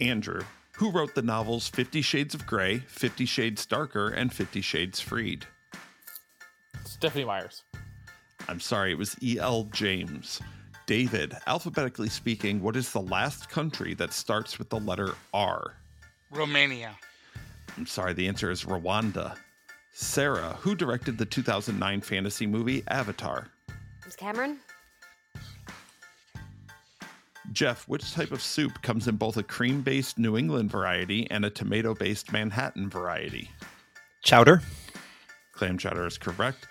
Andrew, who wrote the novels Fifty Shades of Grey, Fifty Shades Darker, and Fifty Shades Freed? Stephanie Myers. I'm sorry, it was E.L. James. David, alphabetically speaking, what is the last country that starts with the letter R? Romania. I'm sorry, the answer is Rwanda. Sara, who directed the 2009 fantasy movie Avatar? James Cameron. Jeff, which type of soup comes in both a cream based New England variety and a tomato based Manhattan variety? Chowder. Clam chowder is correct.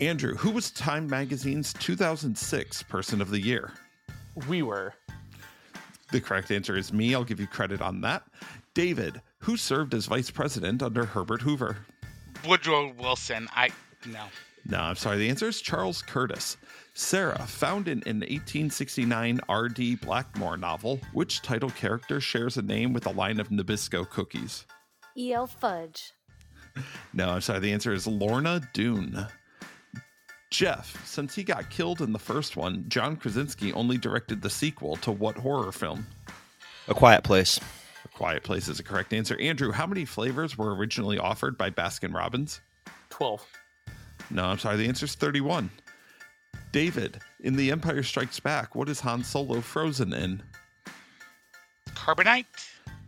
Andrew, who was Time Magazine's 2006 Person of the Year? We were. The correct answer is me. I'll give you credit on that. David, who served as vice president under Herbert Hoover? Woodrow Wilson. I no. No, I'm sorry. The answer is Charles Curtis. Sara, found in an 1869 R.D. Blackmore novel, which title character shares a name with a line of Nabisco cookies? E.L. Fudge. No, I'm sorry. The answer is Lorna Doone. Jeff, since he got killed in the first one, John Krasinski only directed the sequel to what horror film? A Quiet Place. A Quiet Place is a correct answer. Andrew, how many flavors were originally offered by Baskin Robbins? 12. No, I'm sorry. The answer is 31. David, in The Empire Strikes Back, what is Han Solo frozen in? Carbonite.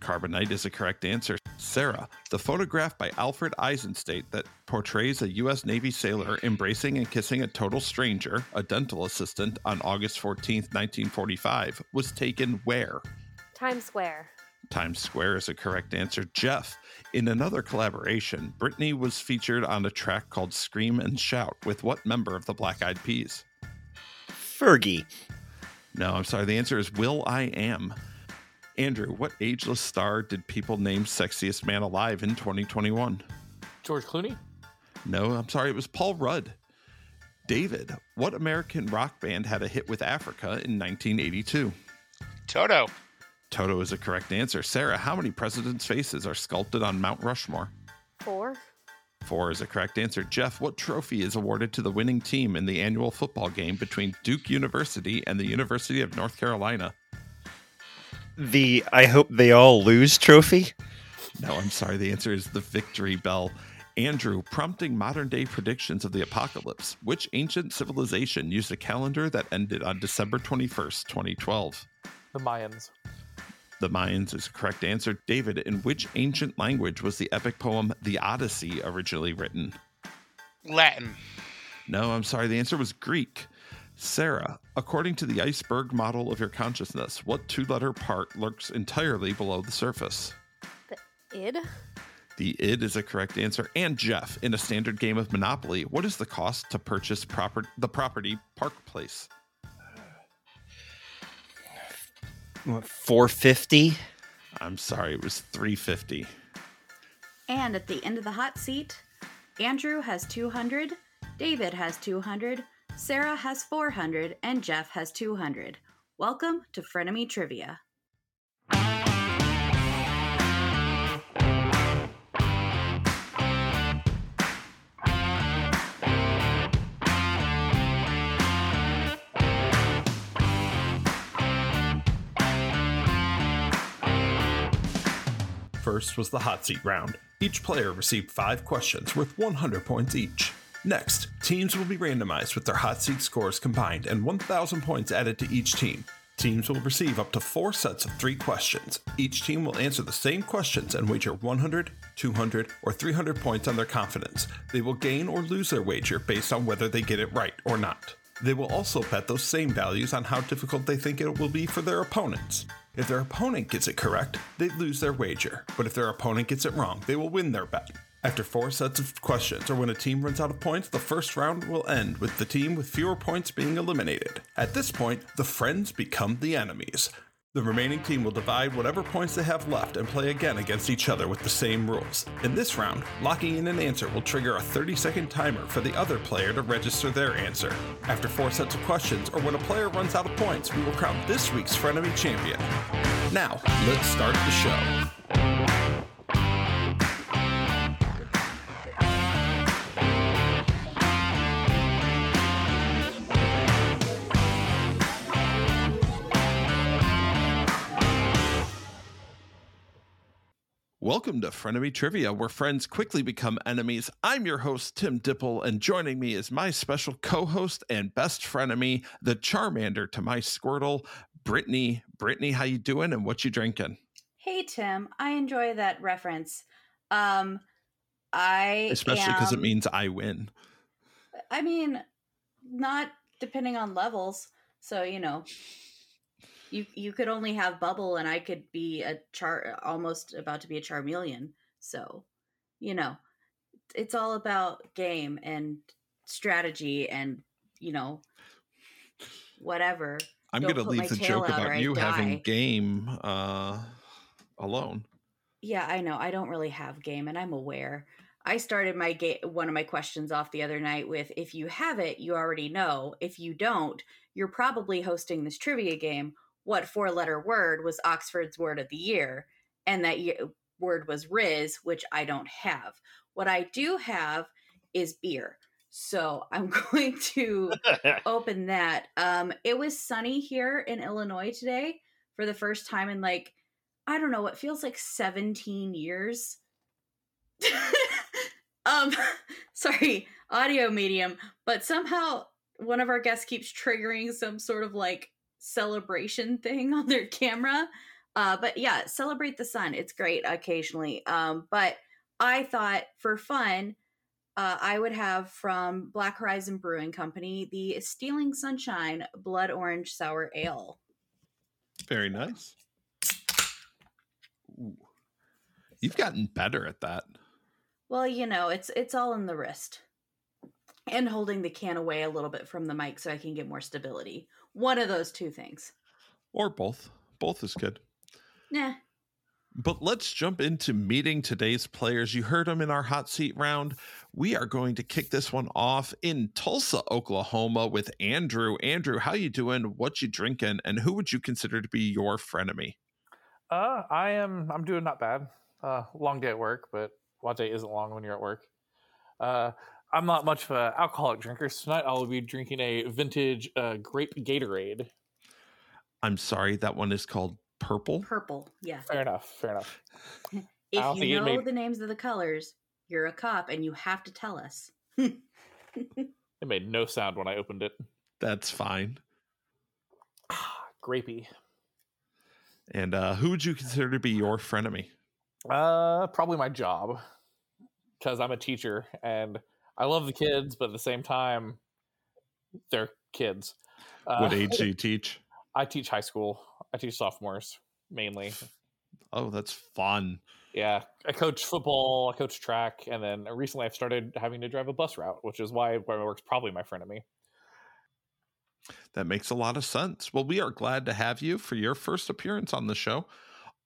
Carbonite is a correct answer. Sara, the photograph by Alfred Eisenstaedt that portrays a U.S. Navy sailor embracing and kissing a total stranger, a dental assistant, on August 14, 1945, was taken where? Times Square. Times Square is a correct answer. Jeff, in another collaboration, Britney was featured on a track called Scream and Shout with what member of the Black Eyed Peas? Fergie. No, I'm sorry. The answer is will.i.am. Andrew, what ageless star did people name sexiest man alive in 2021? George Clooney. No, I'm sorry. It was Paul Rudd. David, what American rock band had a hit with Africa in 1982? Toto. Toto is a correct answer. Sara, how many presidents' faces are sculpted on Mount Rushmore? Four. Four is a correct answer. Jeff, what trophy is awarded to the winning team in the annual football game between Duke University and the University of North Carolina? The I hope they all lose trophy. No, I'm sorry. The answer is the Victory Bell. Andrew, prompting modern day predictions of the apocalypse, which ancient civilization used a calendar that ended on December 21st, 2012? The Mayans. The Mayans is a correct answer. David, in which ancient language was the epic poem The Odyssey originally written? Latin. No, I'm sorry. The answer was Greek. Sara, according to the iceberg model of your consciousness, what two letter part lurks entirely below the surface? The id. The id is a correct answer. And Jeff, in a standard game of Monopoly, what is the cost to purchase proper the property Park Place? Four fifty. I'm sorry, it was 350. And at the end of the hot seat, Andrew has 200, David has 200, Sara has 400, and Jeff has 200. Welcome to Frenemy Trivia. First was the hot seat round. Each player received five questions worth 100 points each. Next, teams will be randomized with their hot seat scores combined and 1,000 points added to each team. Teams will receive up to four sets of three questions. Each team will answer the same questions and wager 100, 200, or 300 points on their confidence. They will gain or lose their wager based on whether they get it right or not. They will also bet those same values on how difficult they think it will be for their opponents. If their opponent gets it correct, they lose their wager, but if their opponent gets it wrong, they will win their bet. After four sets of questions, or when a team runs out of points, the first round will end with the team with fewer points being eliminated. At this point, the friends become the enemies. The remaining team will divide whatever points they have left and play again against each other with the same rules. In this round, locking in an answer will trigger a 30 second timer for the other player to register their answer. After four sets of questions, or when a player runs out of points, we will crown this week's Frenemy champion. Now, let's start the show. Welcome to Frenemy Trivia, where friends quickly become enemies. I'm your host, Tim Dipple, and joining me is my special co-host and best frenemy, the Charmander to my Squirtle, Brittany. Brittany, how you doing and what you drinking? Hey Tim, I enjoy that reference. Um, I Especially because it means I win. I mean, not depending on levels. So you know, you you could only have bubble, and I could be a char almost about to be a Charmeleon. So, you know, it's all about game and strategy, and you know, whatever. I'm Don't going to leave the joke about you having game uh, alone. Yeah, I know. I don't really have game, and I'm aware. I started my ga- one of my questions off the other night with if you have it, you already know. If you don't, you're probably hosting this trivia game. What four letter word was Oxford's word of the year? And that word was Rizz, which I don't have. What I do have is beer. So I'm going to open that. Um, it was sunny here in Illinois today for the first time in like, I don't know, what feels like 17 years. um, sorry, audio medium, but somehow one of our guests keeps triggering some sort of like celebration thing on their camera. Uh, but yeah, celebrate the sun. It's great occasionally. Um, but I thought for fun, uh, I would have from Black Horizon Brewing Company the Stealing Sunshine Blood Orange Sour Ale. Very nice. Ooh. You've gotten better at that. Well, you know, it's it's all in the wrist. And holding the can away a little bit from the mic so I can get more stability. One of those two things. Or both. Both is good. Nah. But let's jump into meeting today's players. You heard them in our hot seat round. We are going to kick this one off in Tulsa, Oklahoma with Andrew. Andrew, how you doing? What you drinking? And who would you consider to be your frenemy? Uh, I am. I'm doing not bad. Uh, long day at work, but watch day isn't long when you're at work. Uh, I'm not much of an alcoholic drinker. So tonight I'll be drinking a vintage uh, grape Gatorade. I'm sorry, that one is called Purple. Purple. Yeah. Fair enough. Fair enough. If you know made- the names of the colors, you're a cop and you have to tell us. It made no sound when I opened it. That's fine. Grapey. And uh, who would you consider to be your frenemy? Uh, probably my job because I'm a teacher and I love the kids, but at the same time, they're kids. Uh, What age do you teach? I teach high school. I teach sophomores mainly. Oh, that's fun. Yeah, I coach football, I coach track, and then recently I've started having to drive a bus route, which is why where my work's probably my friend of me. That makes a lot of sense. Well, we are glad to have you for your first appearance on the show.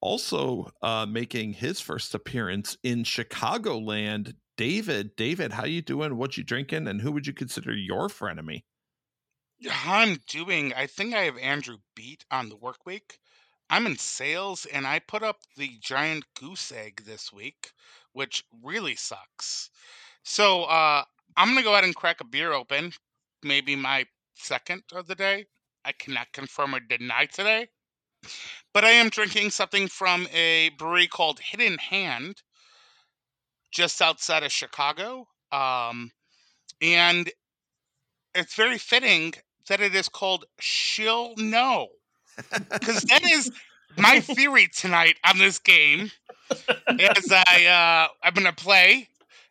Also, uh, making his first appearance in Chicagoland, David. David, how you doing? What you drinking? And who would you consider your frenemy? I'm doing. I think I have Andrew beat on the work week. I'm in sales, and I put up the giant goose egg this week, which really sucks. So uh, I'm gonna go ahead and crack a beer open. Maybe my second of the day. I cannot confirm or deny today, but I am drinking something from a brewery called Hidden Hand, just outside of Chicago. Um, and it's very fitting that it is called She'll Know. Because that is my theory tonight on this game. As I uh I'm gonna play.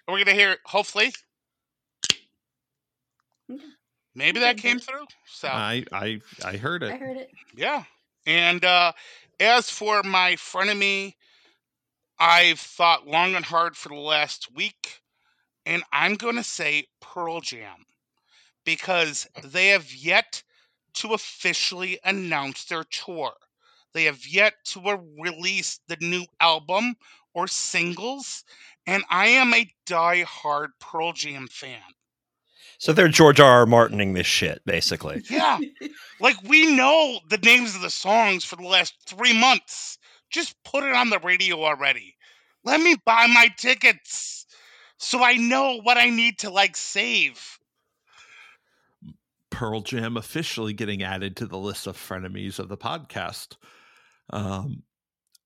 We're gonna hear hopefully. Maybe that came through. So I I I heard it. I heard it. yeah. And uh as for my frenemy, I've thought long and hard for the last week, and I'm gonna say Pearl Jam. Because they have yet to officially announce their tour. They have yet to release the new album or singles, and I am a die-hard Pearl Jam fan. So they're George R. R. Martining this shit, basically. Yeah, like we know the names of the songs for the last three months. Just put it on the radio already. Let me buy my tickets so I know what I need to like save. Pearl Jam officially getting added to the list of frenemies of the podcast. Um,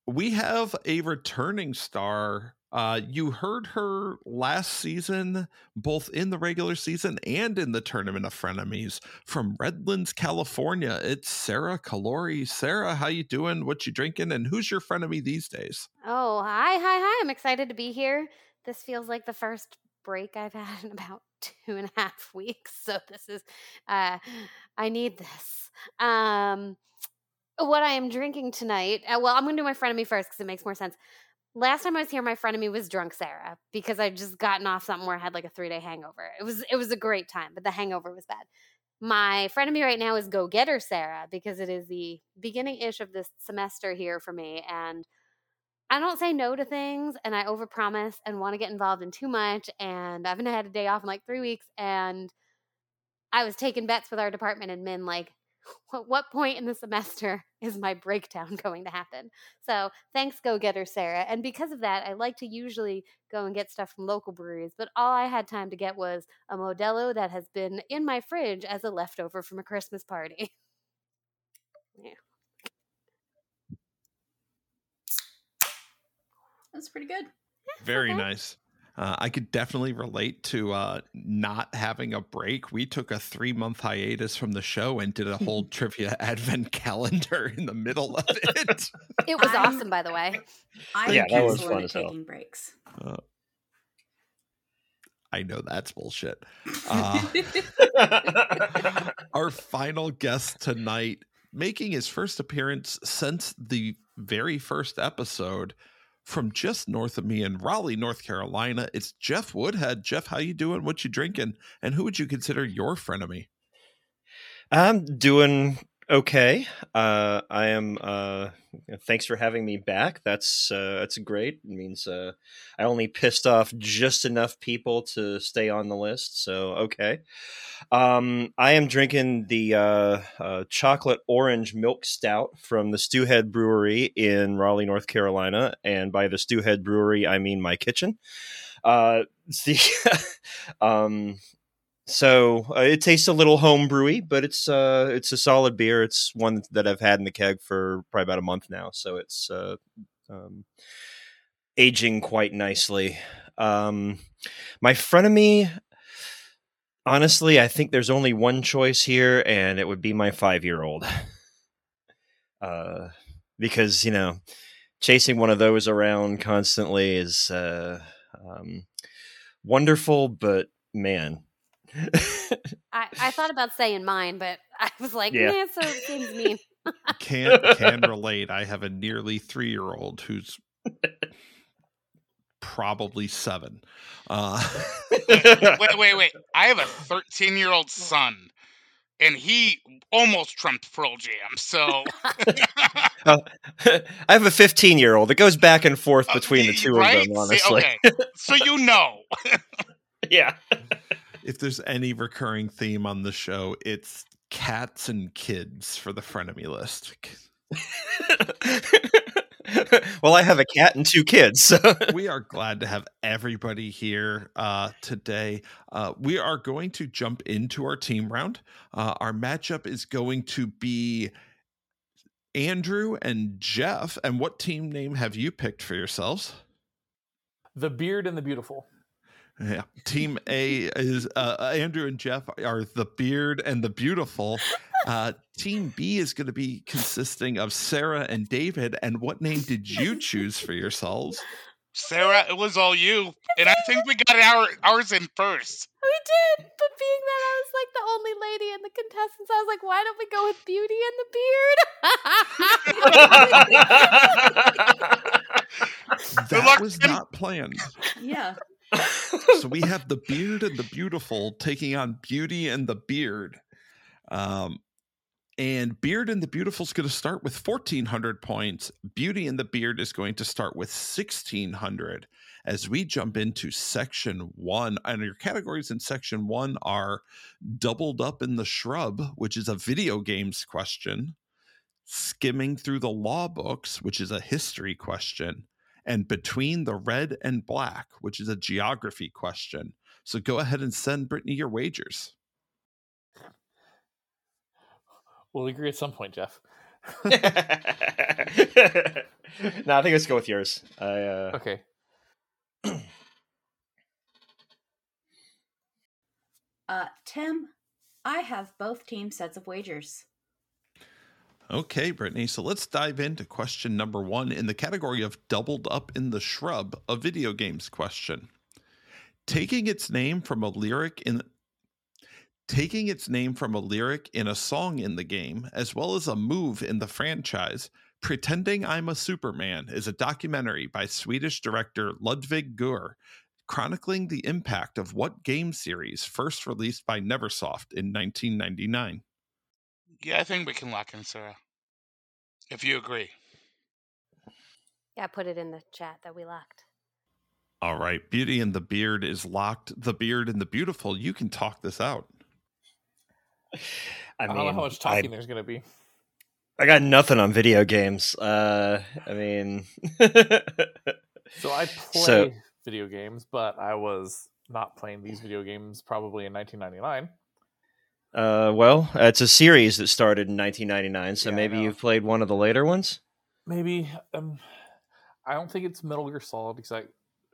we have a returning star. Uh, you heard her last season, both in the regular season and in the tournament of frenemies from Redlands, California. It's Sara Callori. Sara, how you doing? What you drinking? And who's your frenemy these days? Oh, hi, hi, hi. I'm excited to be here. This feels like the first break I've had in about two and a half weeks. So this is, uh, I need this. Um, what I am drinking tonight, uh, well, I'm going to do my frenemy first because it makes more sense. Last time I was here, my friend of me was drunk Sara because I'd just gotten off something where I had like a three day hangover. It was it was a great time, but the hangover was bad. My friend of me right now is go getter Sara because it is the beginning ish of this semester here for me, and I don't say no to things, and I overpromise and want to get involved in too much, and I haven't had a day off in like three weeks, and I was taking bets with our department and men like at what point in the semester is my breakdown going to happen? So thanks, go getter Sara. And because of that, I like to usually go and get stuff from local breweries, but all I had time to get was a Modelo that has been in my fridge as a leftover from a Christmas party. yeah. That's pretty good. Very okay. nice. Uh, I could definitely relate to uh, not having a break. We took a three month hiatus from the show and did a whole trivia advent calendar in the middle of it. It was I'm- awesome, by the way. I'm Yeah, that was fun as hell. taking breaks. Uh, I know that's bullshit. Uh, our final guest tonight, making his first appearance since the very first episode from just north of me in Raleigh, North Carolina. It's Jeff Woodhead. Jeff, how you doing? What you drinking? And who would you consider your frenemy? I'm doing okay. Uh, I am. Uh, thanks for having me back. That's uh, that's great. It means uh, I only pissed off just enough people to stay on the list. So okay. Um, I am drinking the uh, uh, chocolate orange milk stout from the Stewhead Brewery in Raleigh, North Carolina. And by the Stewhead Brewery, I mean my kitchen. Uh, the um, so uh, it tastes a little homebrewy, but it's uh, it's a solid beer. It's one that I've had in the keg for probably about a month now, so it's uh, um, aging quite nicely. Um, my frenemy, honestly, I think there's only one choice here, and it would be my five year old. Uh, because you know, chasing one of those around constantly is uh, um, wonderful, but man. I, I thought about saying mine, but I was like, Yeah. nah, so it seems mean. Can can relate. I have a nearly three year old who's probably seven. Uh, wait, wait, wait. I have a 13 year old son, and he almost trumped Pearl Jam. So Uh, I have a 15 year old. It goes back and forth Uh, between the two right? of them, See, honestly. okay, so you know. yeah. If there's any recurring theme on the show, it's cats and kids for the frenemy list. well, I have a cat and two kids. So. we are glad to have everybody here uh, today. Uh, we are going to jump into our team round. Uh, our matchup is going to be Andrew and Jeff. And what team name have you picked for yourselves? The Beard and the Beautiful. Yeah, Team A is uh, Andrew and Jeff are the Beard and the Beautiful. Uh, team B is going to be consisting of Sara and David. And what name did you choose for yourselves? Sara, it was all you, and I think we got our ours in first. We did, but being that I was like the only lady in the contestants, I was like, why don't we go with Beauty and the Beard? That was not planned. Yeah. So we have the beard and the beautiful taking on beauty and the beard um and beard and the beautiful is going to start with 1400 points. Beauty and the beard is going to start with 1600 as we jump into section one and your categories in section one are doubled up in the shrub which is a video games question skimming through the law books which is a history question and between the red and black, which is a geography question. So go ahead and send Brittany your wagers. We'll agree at some point, Jeff. no, I think let's go with yours. I uh, Okay. Uh, Tim, I have both team sets of wagers. Okay, Brittany. So let's dive into question number one in the category of doubled up in the shrub, a video games question. Taking its name from a lyric in taking its name from a lyric in a song in the game, as well as a move in the franchise, Pretending I'm a Superman is a documentary by Swedish director Ludvig Gür, chronicling the impact of what game series first released by Neversoft in 1999. Yeah, I think we can lock in Sara. If you agree. Yeah, put it in the chat that we locked. All right, Beauty and the Beard is locked. The Beard and the Beautiful, you can talk this out. I I, mean, don't know how much I- talking there's going to be. I got nothing on video games. Uh, I mean, So I play So- video games, but I was not playing these video games probably in 1999. Uh, well, it's a series that started in 1999, so Yeah, maybe you've played one of the later ones. Maybe um, I don't think it's Metal Gear Solid because I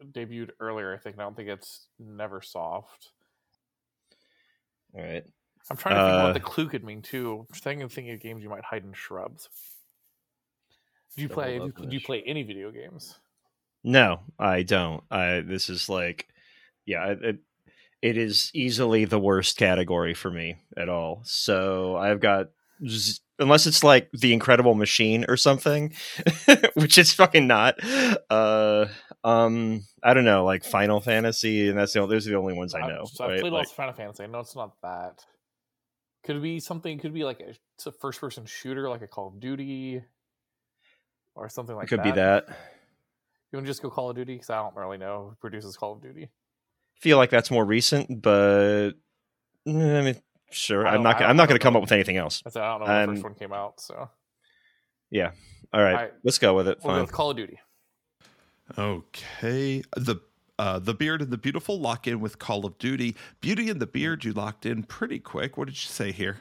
debuted earlier. I think I don't think it's Neversoft. All right. I'm trying to think Uh, what the clue could mean too. I'm trying to of games you might hide in shrubs. Do you play? up Do you play any video games? No, I don't. I this is like, yeah, it, it is easily the worst category for me at all. So I've got z- unless it's like the Incredible Machine or something, which it's fucking not. Uh, um, I don't know, like Final Fantasy, and that's the only, those are the only ones I know. So I've played Like- lots of Final Fantasy. No, it's not that. Could it be something? Could be like a, it's a first-person shooter, like a Call of Duty, or something like it could that. be that. You want to just go Call of Duty? Because I don't really know who produces Call of Duty. Feel like that's more recent, but mm, I mean, sure. I I'm don't- I gonna- don't- I'm not going to come up with anything else. I I don't know when the Um, first one came out, so Yeah. All right. Alright. Let's go with it. we'll go Fine. with Call of Duty. Okay. The uh, the Beard and the Beautiful lock in with Call of Duty. Beauty and the Beard, you locked in pretty quick. What did you say here?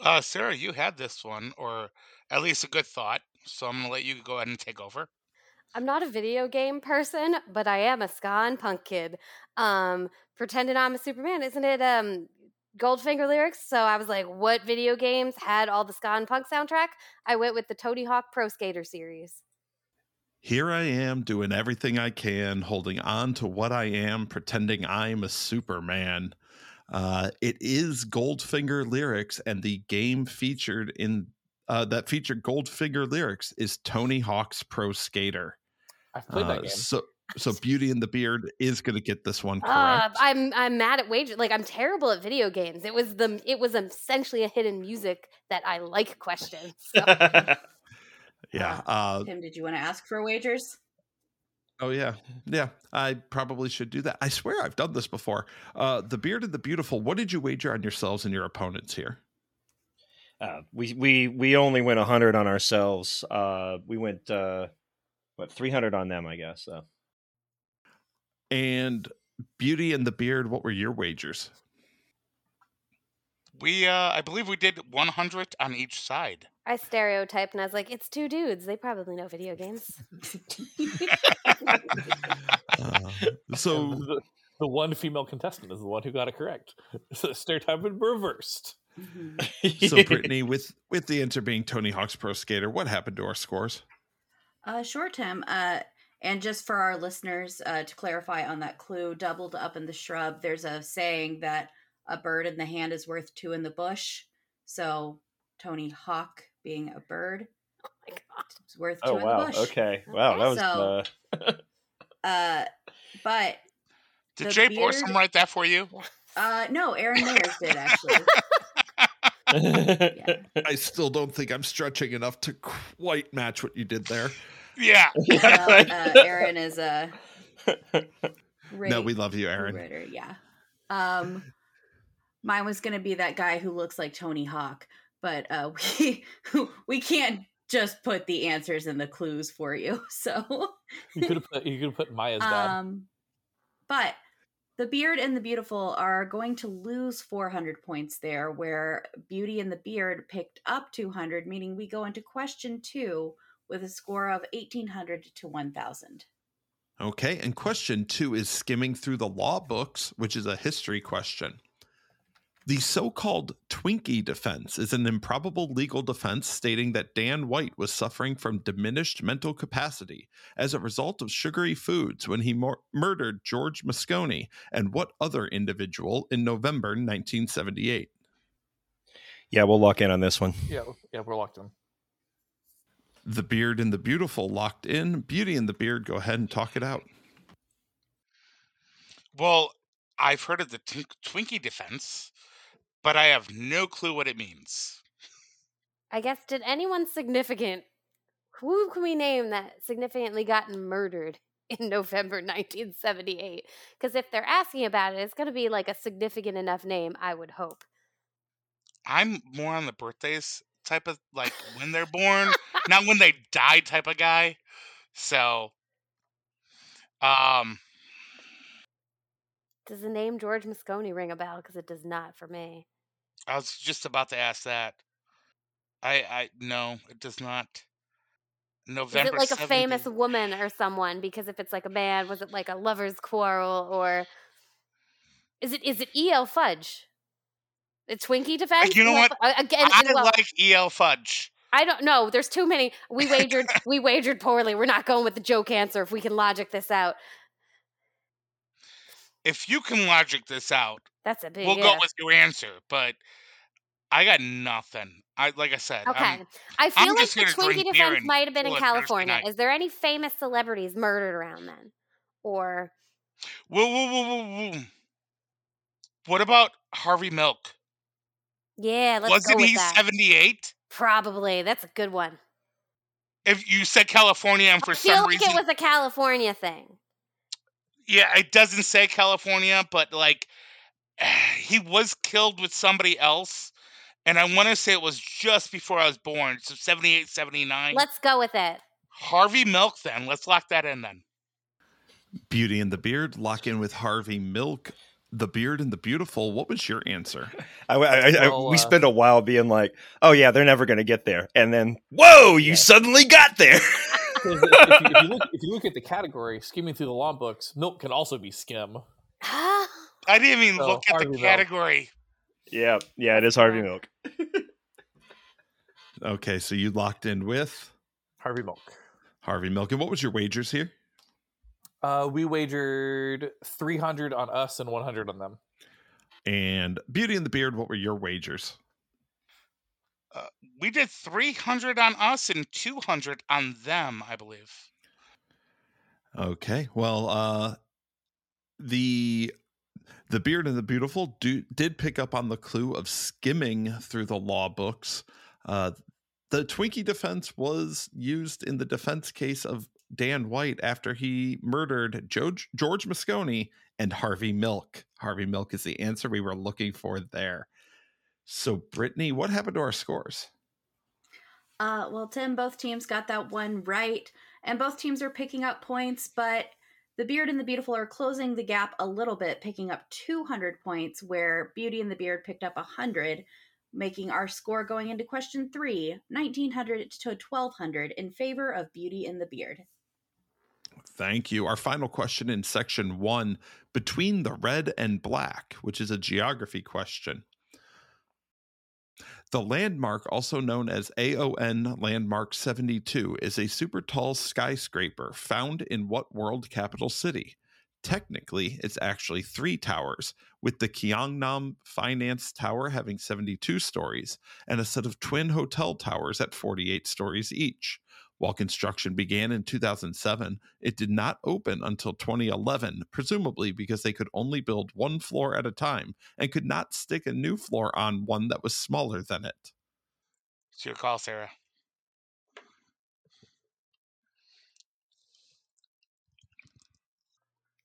Uh, Sara, you had this one, or at least a good thought. So I'm gonna let you go ahead and take over. I'm not a video game person, but I am a ska and punk kid. Um, pretending I'm a Superman, isn't it? Um, Goldfinger lyrics. So I was like, what video games had all the ska and punk soundtrack? I went with the Tony Hawk Pro Skater series. Here I am doing everything I can, holding on to what I am, pretending I'm a Superman. Uh, it is Goldfinger lyrics, and the game featured in uh, that featured Goldfinger lyrics is Tony Hawk's Pro Skater. I've played Uh, that game. so, so Beauty and the Beard is going to get this one correct. Uh, I'm I'm mad at wager. Like I'm terrible at video games. It was the it was essentially a hidden music that I like question. So. yeah. Uh, Tim, did you want to ask for wagers? Oh yeah, yeah. I probably should do that. I swear I've done this before. Uh, the beard and the beautiful. What did you wager on yourselves and your opponents here? Uh, we we we only went 100 on ourselves. Uh, we went uh, what 300 on them, I guess. So And Beauty and the Beard. What were your wagers? We, uh, I believe we did 100 on each side. I stereotyped and I was like, it's two dudes. They probably know video games. Uh, so the, the one female contestant is the one who got it correct. So stereotype had reversed. Mhm. so Brittany, with with the answer being Tony Hawk's Pro Skater, what happened to our scores? Uh, sure, Tim. Uh, and just for our listeners, uh, to clarify on that clue, doubled up in the shrub, there's a saying that a bird in the hand is worth two in the bush. So Tony Hawk being a bird Oh my god. is worth two oh in wow, the bush. okay, wow, that was So- uh, Uh, but Did Jay beard- Borsom write that for you? uh, no, Aaron Mayers did actually. Yeah. I still don't think I'm stretching enough to quite match what you did there. Yeah. Yeah, Well, uh, Aaron is a great No, we love you, Aaron. writer. Yeah. Um, mine was gonna be that guy who looks like Tony Hawk, but uh, we we can't just put the answers and the clues for you. So, You could have put you could have put Maya's dad. um, but The Beard and the Beautiful are going to lose 400 points there, where Beauty and the Beard picked up 200, meaning we go into question two with a score of 1800 to 1000. Okay, and question two is skimming through the law books, which is a history question. The so called Twinkie defense is an improbable legal defense stating that Dan White was suffering from diminished mental capacity as a result of sugary foods when he mur- murdered George Moscone and what other individual in November 1978. Yeah, we'll lock in on this one. Yeah, yeah, we're locked in. The Beard and the Beautiful locked in. Beauty and the Beard, go ahead and talk it out. Well, I've heard of the Twink- Twinkie defense, but I have no clue what it means. I guess did anyone significant who can we name that significantly gotten murdered in November 1978? Because if they're asking about it, it's going to be like a significant enough name, I would hope. I'm more on the birthdays type of like when they're born, not when they die type of guy. So, um, Does the name George Moscone ring a bell? Because it does not for me. I was just about to ask that. I, I no, it does not. Is November it like a famous woman or someone? Because if it's like a man, was it like a lover's quarrel or is it is it E.L. Fudge? The Twinkie defense? you know what? Uh, Again, I well, like EL Fudge. I don't know. There's too many. We wagered. we wagered poorly. We're not going with the joke answer. If we can logic this out, If you can logic this out, that's a big. we'll yeah. go with your answer. But I got nothing. I like I said. Okay, I'm, I feel I'm like the Twinkie defense might have been in pull it Thursday California. Is there any famous celebrities murdered around then, or whoa, whoa, whoa, whoa, whoa. What about Harvey Milk? yeah? Let's Wasn't go with he 78? Probably. That's a good one. If you said California, and for I feel some like reason, it was a California thing. Yeah, it doesn't say California, but like he was killed with somebody else, and I want to say it was just before I was born, so 78, 79. Let's go with it. Harvey Milk. Then let's lock that in. Then Beauty and the Beard, lock in with Harvey Milk. The Beard and the Beautiful, what was your answer? I, I, I- Well, we uh, spent a while being like, "Oh yeah, they're never going to get there," and then, whoa, you Yeah. suddenly got there. 'Cause if, if you, if, you look, if you look at the category, skimming through the law books, milk can also be skim. I didn't even So, look at Harvey the Milk. category. yeah, yeah, it is Harvey Yeah. Milk. Okay, so you locked in with Harvey Milk. Harvey Milk. And what was your wagers here? Uh, we wagered 300 on us and 100 on them. And Beauty and the Beard, what were your wagers? We did 300 on us and 200 on them, I believe. Okay. Well, uh the the Beard and the Beautiful do, did pick up on the clue of skimming through the law books. Uh the Twinkie defense was used in the defense case of Dan White after he murdered George, George Moscone and Harvey Milk. Harvey Milk is the answer we were looking for there. So, Brittany, what happened to our scores? Uh, well, Tim, both teams got that one right, and both teams are picking up points, but the Beard and the Beautiful are closing the gap a little bit, picking up 200 points, where Beauty and the Beard picked up 100, making our score going into question three 1900 to 1200 in favor of Beauty and the Beard. Thank you. Our final question in section one between the red and black, which is a geography question. The landmark, also known as AON Landmark 72, is a super tall skyscraper found in what world capital city? Technically, it's actually three towers, with the Keangnam Finance Tower having 72 stories and a set of twin hotel towers at 48 stories each. While construction began in 2007, it did not open until 2011, presumably because they could only build one floor at a time and could not stick a new floor on one that was smaller than it. It's your call, Sara.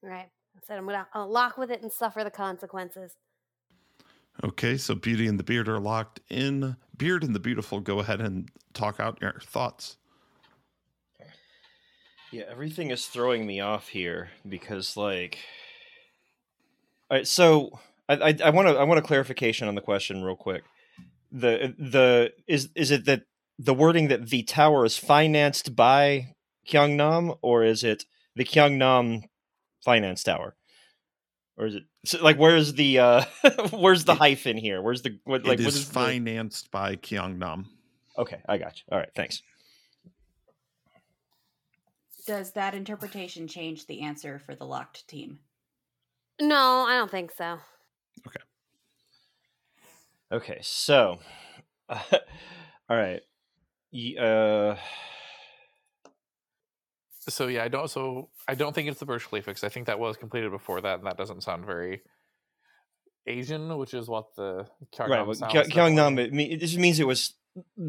All right. I said I'm gonna I'll lock with it and suffer the consequences. Okay, so Beauty and the Beard are locked in. Beard and the Beautiful, go ahead and talk out your thoughts. Yeah, everything is throwing me off here because, like, All right, so I I want to I want a clarification on the question real quick. The the is is it that the wording that the tower is financed by Keangnam or is it the Keangnam finance tower? Or is it so, like where's the uh where's the hyphen here? Where's the what like it what is is the- financed by Keangnam. Okay, I got you. All right, thanks. Does that interpretation change the answer for the locked team? No, I don't think so. Okay, Okay, so all right. Uh So yeah, I don't. So I don't think it's the Burj Khalifa 'cause I think that was completed before that, and that doesn't sound very Asian, which is what the Keangnam right, well, sounds Gye- it, it just means it was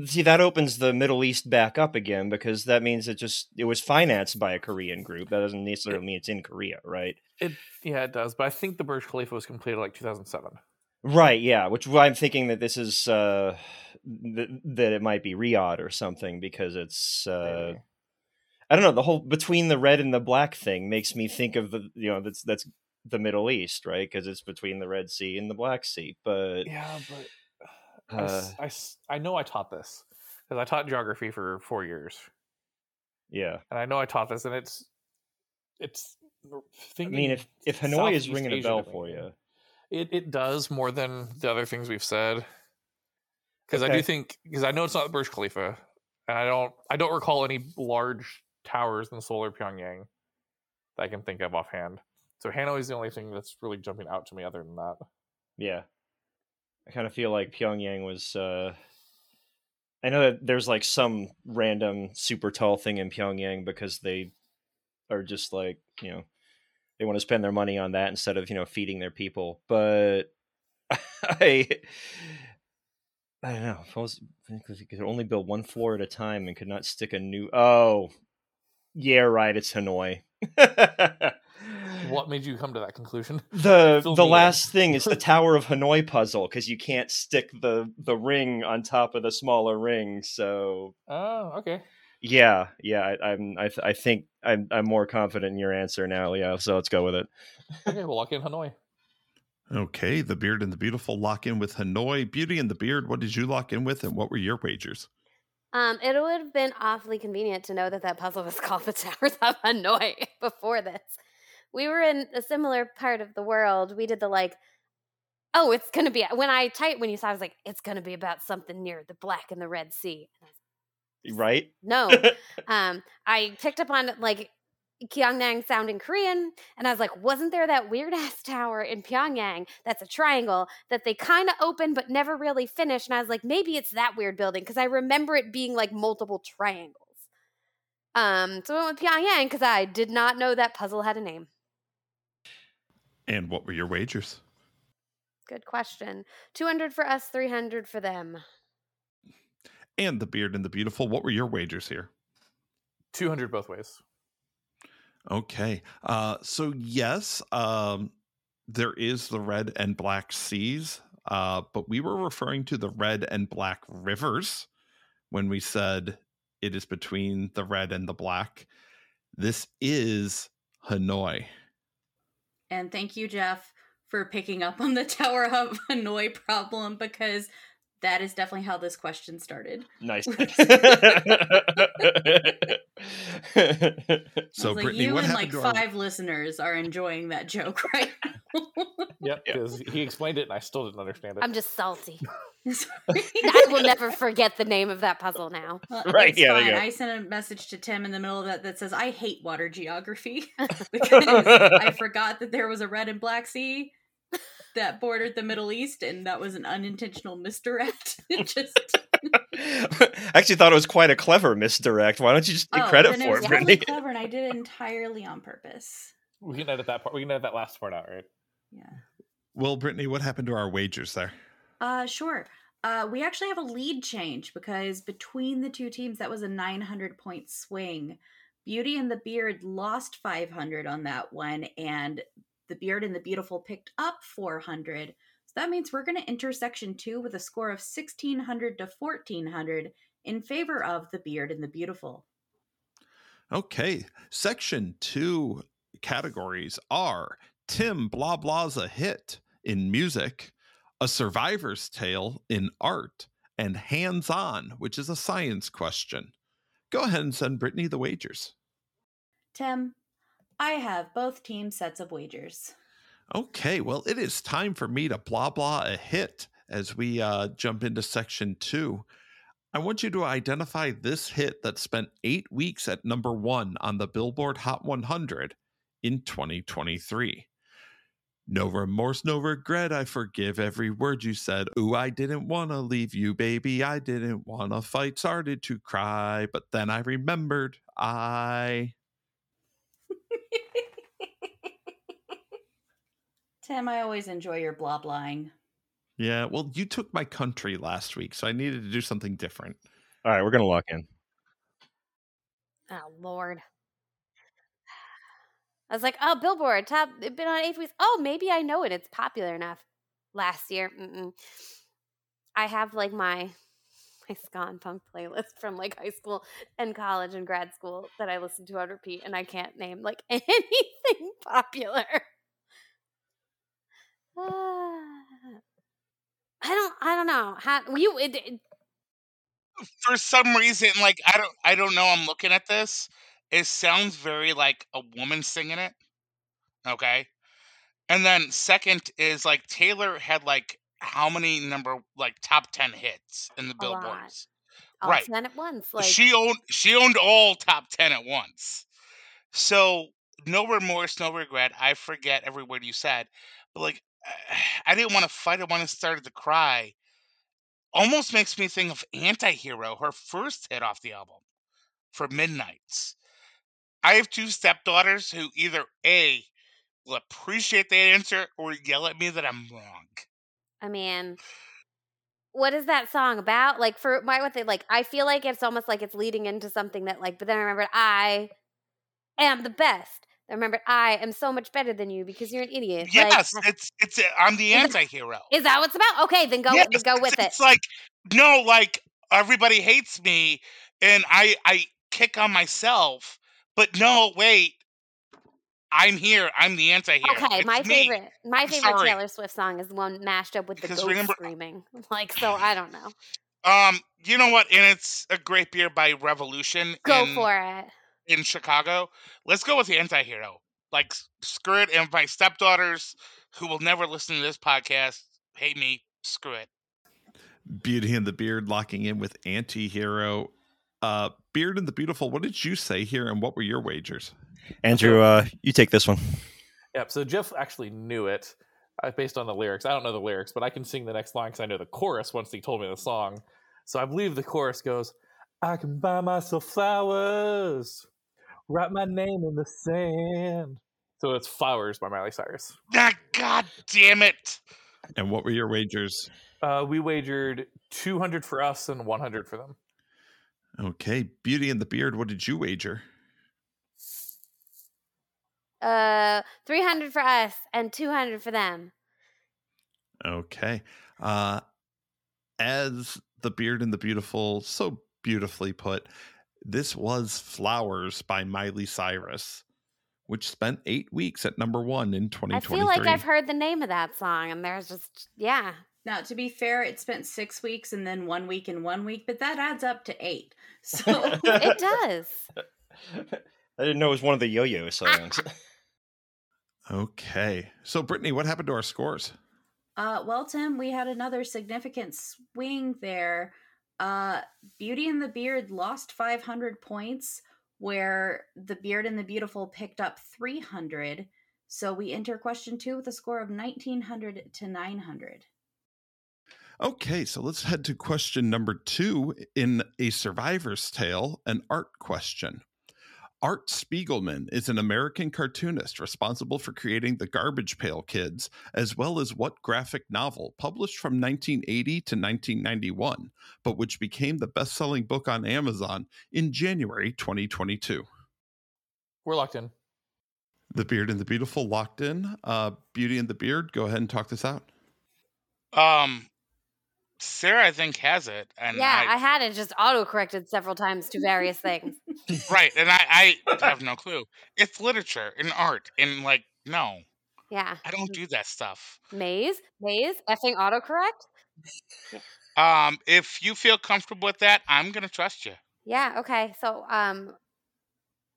see that opens the Middle East back up again because that means it just it was financed by a Korean group. That doesn't necessarily mean it's in Korea, right? Yeah, it does. But I think the Burj Khalifa was completed like 2007. Right, yeah, which I'm thinking that this is uh th- that it might be Riyadh or something because it's uh. I don't know, the whole between the red and the black thing makes me think of the you know that's that's the Middle East, right? Because it's between the Red Sea and the Black Sea. But Yeah, but uh, I s- I know I taught this because I taught geography for four years, yeah. and I know I taught this, and it's it's. I mean if if Hanoi is Southeast ringing a bell for you. It it does more than the other things we've said. Because I do think because I know it's not the Burj Khalifa, and I don't I don't recall any large towers in Seoul or Pyongyang that I can think of offhand. So Hanoi is the only thing that's really jumping out to me. Other than that, Yeah. I kind of feel like Pyongyang was uh I know that there's like some random super tall thing in Pyongyang because they are just like, you know, they want to spend their money on that instead of, you know, feeding their people. But I I don't know. If I was you could only build one floor at a time and could not stick a new Oh. Yeah, right, it's Hanoi. what made you come to that conclusion? the the me in. last thing is the Tower of Hanoi puzzle because you can't stick the the ring on top of the smaller ring. So Oh, okay. yeah, yeah, I, I'm I, th- I think I'm I'm more confident in your answer now. Leo. so let's go with it. Okay, we'll lock in Hanoi. Okay, the beard and the beautiful lock in with Hanoi. Beauty and the beard. What did you lock in with, and what were your wagers? Um, it would have been awfully convenient to know that that puzzle was called the Towers of Hanoi before this. We were in a similar part of the world. We did the like, oh, it's gonna be when I typed when you saw, I was like, it's gonna be about something near the Black and the Red Sea. And I was Right? no, um, I picked up on like Pyongyang sounding Korean, and I was like, wasn't there that weird ass tower in Pyongyang that's a triangle that they kind of open but never really finish? And I was like, maybe it's that weird building because I remember it being like multiple triangles. Um, so I went with Pyongyang because I did not know that puzzle had a name. And what were your wagers? Good question. 200 for us, 300 for them. And the beard and the beautiful. What were your wagers here? 200 both ways. Okay. Uh, so yes, um, there is the red and black seas, uh, but we were referring to the red and black rivers when we said it is between the red and the black. This is Hanoi. And thank you, Jeff, for picking up on the Tower of Hanoi problem because that is definitely how this question started. nice. So, like, Brittany, you what and like to our- five listeners are enjoying that joke right now. Yep, Yeah. because he explained it and I still didn't understand it. I'm just salty. I will never forget the name of that puzzle now. Well, Right, it's yeah, there you go. I sent a message to Tim in the middle of that that says, I hate water geography because I forgot that there was a red and black sea that bordered the Middle East, and that was an unintentional misdirect. It just I actually thought it was quite a clever misdirect. Why don't you just take oh, credit for it it, was Brittany? totally clever, and I did it entirely on purpose. we can edit that part. We can edit that last part out, right? Yeah. Well, Brittany, what happened to our wagers there? Uh, sure. Uh, we actually have a lead change because between the two teams, that was a 900 point swing. Beauty and the Beard lost 500 on that one, and the Beard and the Beautiful picked up 400. So that means we're going to enter section two with a score of 1600 to 1400 in favor of the Beard and the Beautiful. Okay. Section two categories are Tim, blah blah's a hit in music, a survivor's tale in art, and hands on, which is a science question. Go ahead and send Brittany the wagers. Tim, I have both team sets of wagers. Okay, well, it is time for me to blah blah a hit as we uh, jump into section two. I want you to identify this hit that spent eight weeks at number one on the Billboard Hot 100 in 2023. No remorse, no regret. I forgive every word you said. Ooh, I didn't want to leave you, baby. I didn't want to fight. Started to cry, but then I remembered I. Tim, I always enjoy your blah blahing. Yeah, well, you took my country last week, so I needed to do something different. All right, we're gonna lock in. Oh Lord. I was like, oh, Billboard top. It's been on eight weeks. Oh, maybe I know it. It's popular enough. Last year, Mm-mm. I have like my my ska and punk playlist from like high school and college and grad school that I listen to on repeat, and I can't name like anything popular. Ah. I don't. I don't know. How you? It, it, For some reason, like I don't I don't know, I'm looking at this. It sounds very like a woman singing it. Okay. And then second is like Taylor had like how many number like top ten hits in the A billboards? all Right. ten at once. Like she owned she owned all top ten at once. So no remorse, no regret. I forget every word you said, but like I didn't want to fight. I want to started to cry. Almost makes me think of Antihero, her first hit off the album for Midnights. I have two stepdaughters who either A will appreciate the answer or yell at me that I'm wrong. I mean, what is that song about? Like for my what they like, I feel like it's almost like it's leading into something that like. But then I remembered I am the best. I remembered I am so much better than you because you're an idiot. Like, Yes, it's it's I'm the anti-hero. is that what's about? Okay, then go Yes, then go it's, with it. It's like no, like everybody hates me, and I I kick on myself. But no, wait, I'm here. I'm the anti-hero. Okay, It's my me. favorite, my favorite. Taylor Swift song is the one mashed up with the goat remember- screaming. Like, so I don't know. Um, you know what? And it's a great beer by Revolution. Go for it. In Chicago. Let's go with the anti-hero. Like s- screw it. And my stepdaughters, who will never listen to this podcast, hate me. Screw it. Beauty and the Beard locking in with anti hero. Uh, Beard and the Beautiful, what did you say here and what were your wagers? Andrew, uh, you take this one. Yep. So Jeff actually knew it uh, based on the lyrics. I don't know the lyrics, but I can sing the next line because I know the chorus once he told me the song. So I believe the chorus goes, "I can buy myself flowers, write my name in the sand." So it's "Flowers" by Miley Cyrus. Ah, God damn it. And what were your wagers? Uh, we wagered 200 for us and 100 for them. Okay, Beauty and the Beard, what did you wager? Uh, three hundred for us and two hundred for them. Okay. Uh, as the Beard and the Beautiful so beautifully put, this was Flowers by Miley Cyrus, which spent eight weeks at number one in 2023. I feel like I've heard the name of that song, and there's just yeah. Now, to be fair, it spent six weeks and then one week and one week, but that adds up to eight. So It does. I didn't know it was one of the yo-yo songs. Okay. So, Brittany, what happened to our scores? Uh, well, Tim, we had another significant swing there. Uh, Beauty and the Beard lost 500 points, where the Beard and the Beautiful picked up 300. So we enter question two with a score of 1900 to 900. Okay, so let's head to question number two in A Survivor's Tale, an art question. Art Spiegelman is an American cartoonist responsible for creating the Garbage Pail Kids, as well as what graphic novel published from 1980 to 1991, but which became the best selling book on Amazon in January 2022. We're locked in. The Beard and the Beautiful locked in. Uh, Beauty and the Beard, go ahead and talk this out. Um, Sarah, I think has it, and yeah, I, I, had it just auto corrected several times to various things. right, and I, I have no clue. It's literature and art, and like no, Yeah. I don't do that stuff. Maze, maze, effing autocorrect. Um, if you feel comfortable with that, I'm gonna trust you. Yeah. Okay. So, um,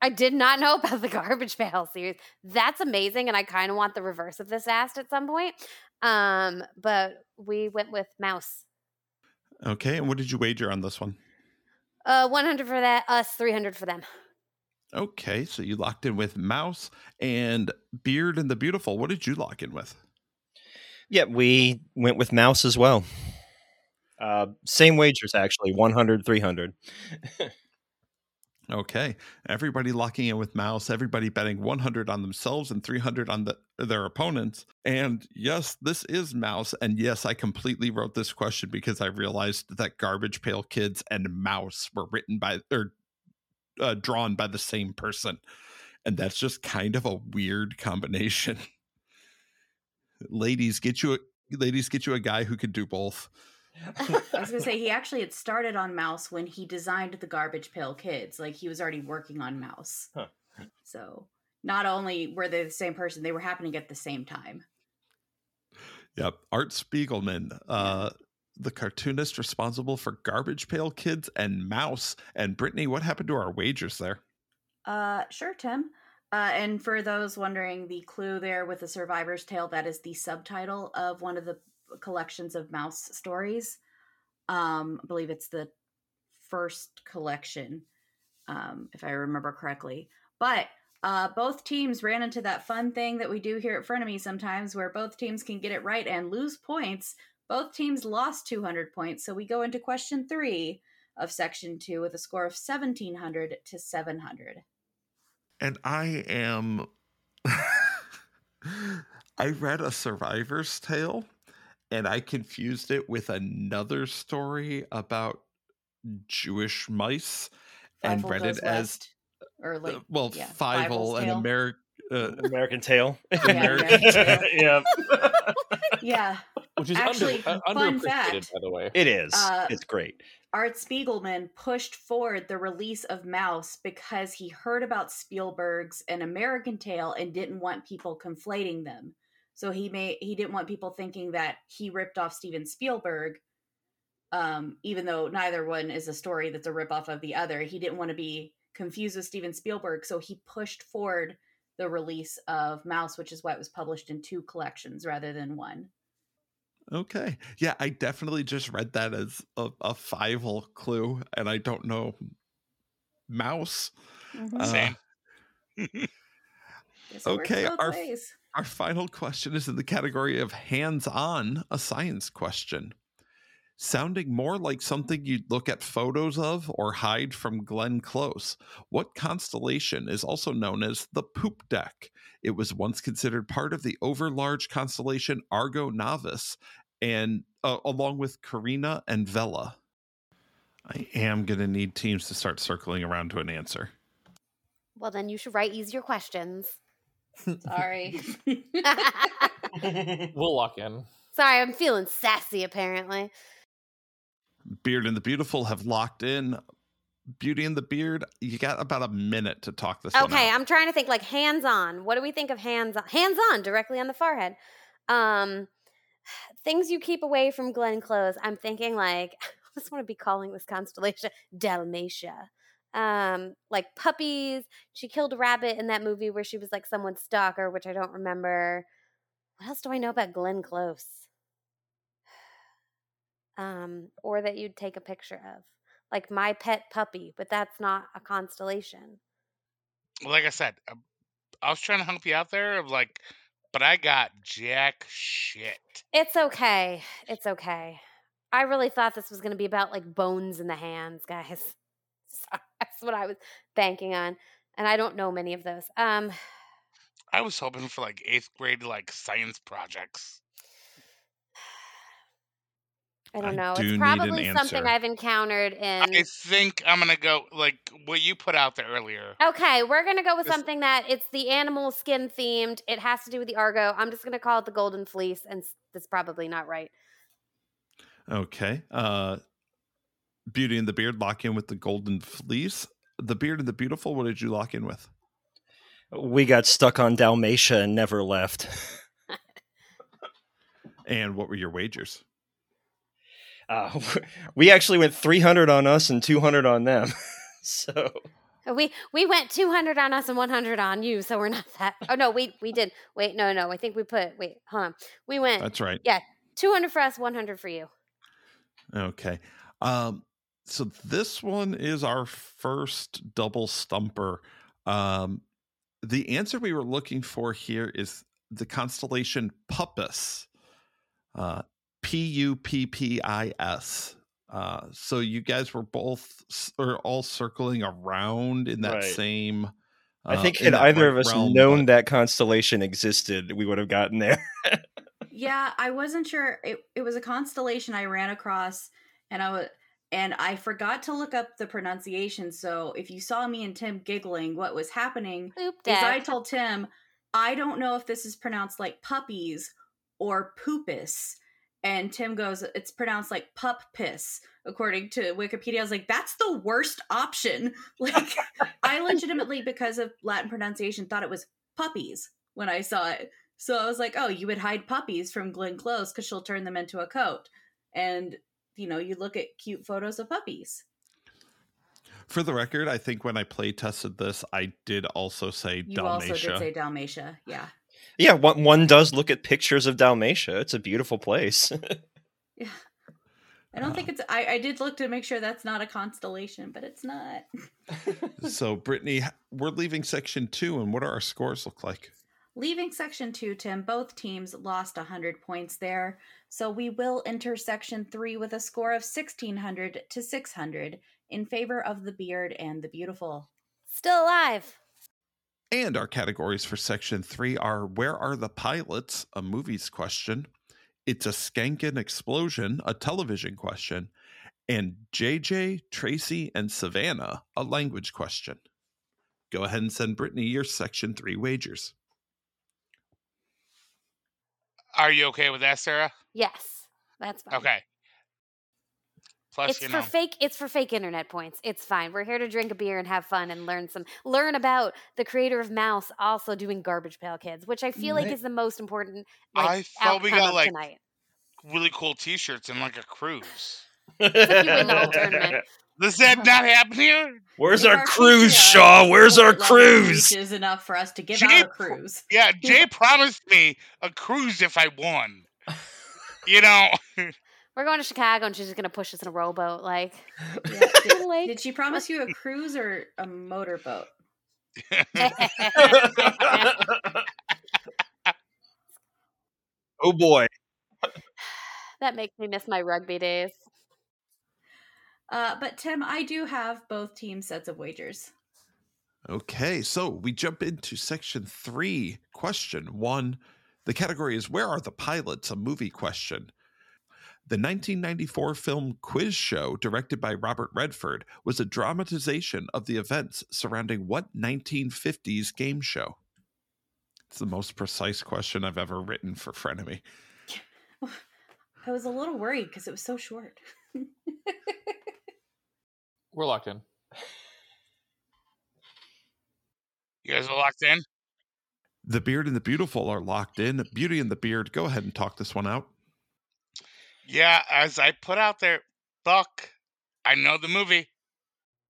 I did not know about the garbage pail series. That's amazing, and I kind of want the reverse of this asked at some point. Um, but we went with Maus. Okay, and what did you wager on this one? Uh, one hundred for that, us three hundred for them. Okay, so you locked in with Maus and Beard and the Beautiful. What did you lock in with? Yeah, we went with Maus as well. Uh, same wagers actually, 100, 300. Okay, everybody locking in with Maus, everybody betting 100 on themselves and 300 on the, their opponents. And yes, this is Maus. And yes, I completely wrote this question because I realized that Garbage Pail Kids and Maus were written by or uh, drawn by the same person. And that's just kind of a weird combination. ladies, get you a ladies, get you a guy who could do both. I was gonna say he actually had started on Maus when he designed the Garbage Pail Kids. Like he was already working on Maus. Huh. So not only were they the same person, they were happening at the same time. Yep. Art Spiegelman, uh, the cartoonist responsible for Garbage Pail Kids and Maus. And Brittany, what happened to our wagers there? Uh, sure, Tim. Uh, and for those wondering, the clue there with the Survivor's Tale, that is the subtitle of one of the collections of Maus stories. Um, I believe it's the first collection, um, if I remember correctly. But uh, both teams ran into that fun thing that we do here at Frenemy sometimes, where both teams can get it right and lose points. Both teams lost 200 points, so we go into question three of section two with a score of 1700 to 700. And I am. I read a survivor's tale and I confused it with another story about Jewish mice and Fievel read it as or like uh, well, yeah, Fievel, Fievel's an Tale. American. Uh, American Tail. Yeah, American American Tail. yeah, yeah Which is Actually, under, uh, fun fact. by the way. it is. Uh, it's great. Art Spiegelman pushed forward the release of Maus because he heard about Spielberg's An American Tail and didn't want people conflating them. So he made he didn't want people thinking that he ripped off Steven Spielberg, um, even though neither one is a story that's a ripoff of the other. He didn't want to be confused with Steven Spielberg, so he pushed forward the release of Maus, which is why it was published in two collections rather than one. okay. Yeah, I definitely just read that as a, a Fievel clue, and I don't know. Maus. Uh, Same. Guess okay, our- ways. Our final question is in the category of hands on, a science question. Sounding more like something you'd look at photos of or hide from Glenn Close, what constellation is also known as the Poop Deck? It was once considered part of the overlarge constellation Argo Navis, and uh, along with Carina and Vela. I am going to need teams to start circling around to an answer. Well, then you should write easier questions. Sorry. We'll lock in. Sorry, I'm feeling sassy apparently. Beard and the Beautiful have locked in. Beauty and the Beard, you got about a minute to talk this one Okay, out. I'm trying to think like hands on. What do we think of hands on? Hands on, directly on the forehead. Um, things you keep away from Glenn Close. I'm thinking like I just want to be calling this constellation Dalmatia. Um, like puppies. She killed a rabbit in that movie where she was like someone's stalker, which I don't remember. What else do I know about Glenn Close? Um, or that you'd take a picture of, like my pet puppy, but that's not a constellation. like I said, uh, I was trying to help you out there. Of like, but I got jack shit. It's okay. It's okay. I really thought this was going to be about like bones in the hands, guys. So that's what I was banking on, and I don't know many of those. Um, I was hoping for like eighth grade like science projects. I don't I know. do need It's an probably something. I've encountered in. I think I'm gonna go like what you put out there earlier. Okay, we're gonna go with something that it's the animal skin themed. It has to do with the Argo. I'm just gonna call it the Golden Fleece, and that's probably not right. Okay. Uh Beauty and the Beard lock in with the Golden Fleece. The Beard and the Beautiful, what did you lock in with? We got stuck on Dalmatia and never left. And what were your wagers? Uh, we actually went 300 on us and 200 on them. so We we went 200 on us and 100 on you, so we're not that. Oh no, we we did. Wait, no, no. I think we put. Wait, hold on. We went That's right. Yeah. 200 for us, 100 for you. Okay. Um, so this one is our first double stumper. Um, the answer we were looking for here is the constellation Puppis. Uh, P U P P I S. Uh, so you guys were both s- or all circling around in that Right. same. I uh, think had either of us realm, known but- that constellation existed, we would have gotten there. Yeah, I wasn't sure. It it was a constellation I ran across, and I was and I forgot to look up the pronunciation. So if you saw me and Tim giggling, what was happening Poop is I told Tim, I don't know if this is pronounced like puppies or poopus. And Tim goes, it's pronounced like pup piss, according to Wikipedia. I was like, that's the worst option. Like, I legitimately, because of Latin pronunciation, thought it was puppies when I saw it. So I was like, oh, you would hide puppies from Glenn Close because she'll turn them into a coat. And, you know, you look at cute photos of puppies. For the record, I think when I play tested this, I did also say You Dalmatia. also did say Dalmatia. Yeah. yeah, one, one does look at pictures of Dalmatia. It's a beautiful place. Yeah. I don't think ah. it's. I, I did look to make sure that's not a constellation, but it's not. so, Brittany, we're leaving section two, and what do our scores look like? Leaving section two, Tim, both teams lost 100 points there. So we will enter section three with a score of 1600 to 600 in favor of the beard and the beautiful. Still alive. And our categories for section three are Where Are the Pilots? A movies question. It's a Skankin explosion, a television question. And JJ, Tracy, and Savannah, a language question. Go ahead and send Brittany your section three wagers. Are you okay with that, Sarah? Yes, that's fine. Okay. Plus, It's you for know, fake. It's for fake internet points. It's fine. We're here to drink a beer and have fun and learn some. Learn about the creator of Maus also doing Garbage Pail Kids, which I feel like is the most important. Like, I thought we got like tonight. really cool T-shirts and like a cruise. win the whole tournament. Does that not happen here? Where's our our cruise, Patreon Shaw? Where's our level cruise? Is enough for us to give Jay out a cruise. Yeah, Jay promised me a cruise if I won. You know, We're going to Chicago, and she's just gonna push us in a rowboat. Like, Yeah. Did, did she promise you a cruise or a motorboat? oh boy. that makes me miss my rugby days. Uh, but Tim, I do have both team sets of wagers. Okay, so we jump into section three. Question one. The category is Where Are the Pilots? A movie question. The 1994 film Quiz Show, directed by Robert Redford, was a dramatization of the events surrounding what 1950s game show? It's the most precise question I've ever written for Frenemy. I was a little worried because it was so short. We're locked in. you guys are locked in. The Beard and the Beautiful are locked in. Beauty and the Beard, go ahead and talk this one out. Yeah, as I put out there, Buck. I know the movie.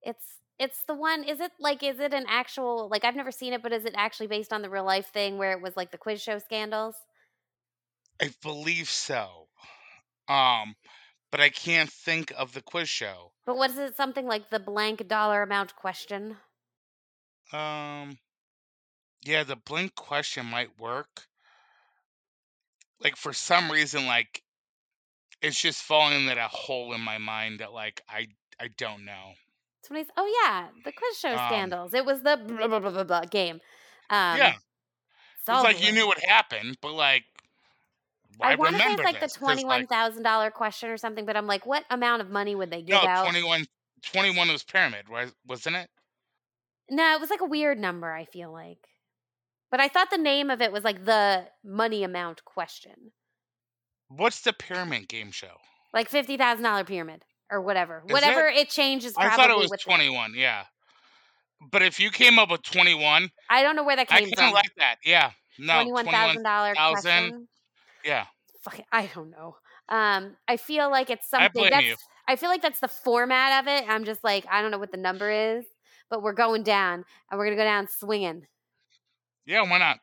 It's it's the one. Is it like? Is it an actual? Like, I've never seen it, but is it actually based on the real life thing where it was like the quiz show scandals? I believe so. Um, but I can't think of the quiz show. But what is it? Something like the blank dollar amount question? Um, yeah, the blank question might work. Like for some reason, like it's just falling in that a hole in my mind that like I I don't know. He's, oh yeah, the quiz show Um, scandals. It was the blah, blah, blah, blah, blah game. Um, yeah, it's like you knew what happened, but like why I want to say it's like this? the twenty-one like, thousand dollar question or something. But I'm like, what amount of money would they give no, out? 21, 21 was pyramid, right? Wasn't it? No, it was like a weird number. I feel like, but I thought the name of it was like the money amount question, What's the pyramid game show? like fifty thousand dollar pyramid or whatever. Is Whatever it? it, changes. I thought it was the- 21, yeah. But if you came up with 21, I don't know where that I came kind from. of like that. Yeah. No, Twenty-one thousand dollar question. Yeah. fuck I don't know. Um, I feel like it's I something blame that's. you. I feel like that's the format of it. I'm just like I don't know what the number is, but we're going down, and we're gonna go down swinging. Yeah, why not?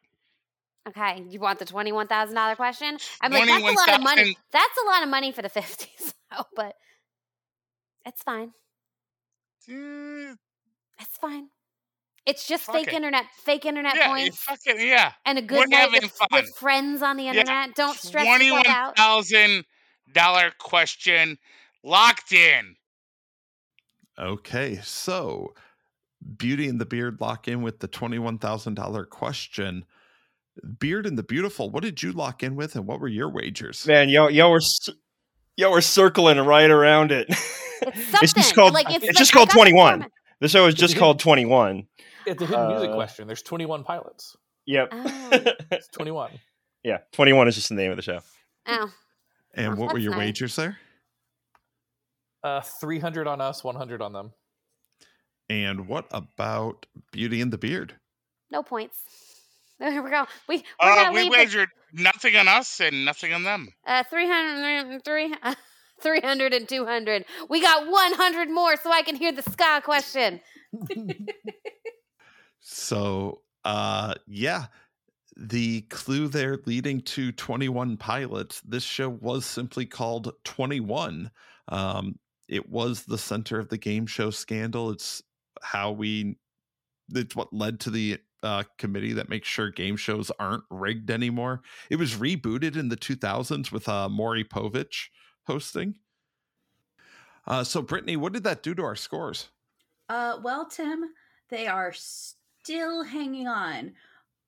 Okay, you want the twenty-one thousand dollar question? I'm like, that's a lot of money. That's a lot of money for the fifties, but it's fine. Eh, It's fine. It's just Fuck fake it. internet, fake internet Yeah, you points, fucking yeah. and a we're good night having with, fun. with friends on the Yeah, internet. Don't stress Twenty-one yourself out. thousand dollar question locked in. Okay, so Beauty and the Beard lock in with the $21,000 question. Beard and the Beautiful, what did you lock in with and what were your wagers? Man, y'all, y'all were c- y'all were circling right around it. It's it's just called like, it's, it's, like, just I called got the twenty one. format. The show is just It's- called twenty one. It's a hidden music Uh, question. There's 21 pilots. Yep. Oh. It's 21. yeah, twenty one is just the name of the show. Oh, And Oh, what were your nice. wagers there? Uh, 300 on us, 100 on them. And what about Beauty and the Beard? no points. Here we go. We we're Uh, we leave it- wagered nothing on us and nothing on them. uh, 300, three- 300 and 200. We got 100 more so I can hear the ska question. So, uh, yeah, the clue there leading to 21 pilots, this show was simply called 21. Um, it was the center of the game show scandal. It's how we, it's what led to the uh, committee that makes sure game shows aren't rigged anymore. It was rebooted in the 2000s with uh, Maury Povich hosting. Uh, so, Brittany, what did that do to our scores? Uh, well, Tim, they are still hanging on,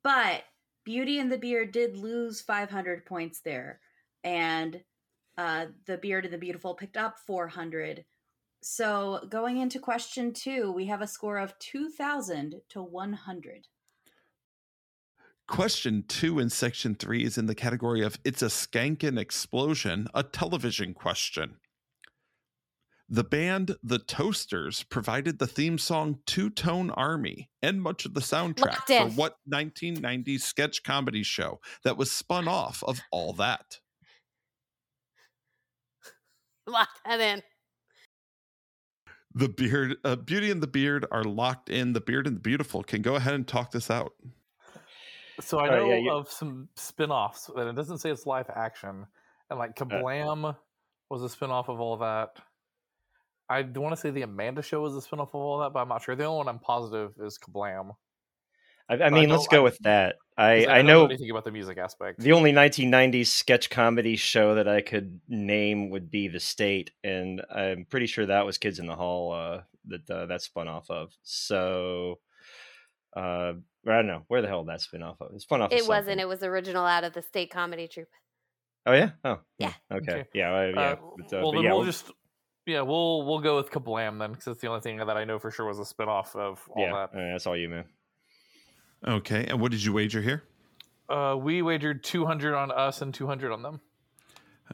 but Beauty and the Beard did lose 500 points there, and uh, the Beard and the Beautiful picked up 400. So going into question two, we have a score of 2,000 to 100. Question two in section three is in the category of It's a Skankin' Explosion, a television question. The band The Toasters provided the theme song Two Tone Army and much of the soundtrack for what 1990s sketch comedy show that was spun off of all that? Lock that in. The beard, uh, Beauty and the Beard are locked in. The Beard and the Beautiful can go ahead and talk this out. So I know yeah, you- of some spin-offs, and it doesn't say it's live action. And like Kablam was a spin-off of all that. I do want to say the Amanda Show was a spin-off of all that, but I'm not sure. The only one I'm positive is Kablam. I, I I mean, let's go I- with that. I I don't know anything about the music aspect. the only 1990s sketch comedy show that I could name would be The State, and I'm pretty sure that was Kids in the Hall uh, that uh, that spun off of. So, uh, I don't know where the hell did that spin off of. It spun off. It of wasn't. something. It was original out of the state comedy troupe. Oh yeah. Oh Yeah. Okay. Okay. Yeah. I- yeah. Uh, but, uh, well, then yeah, we'll we'll- just yeah, we'll we'll go with Kablam then, because it's the only thing that I know for sure was a spin-off of all yeah. that. uh, that's all you, man. Okay. And what did you wager here? Uh, we wagered 200 on us and 200 on them.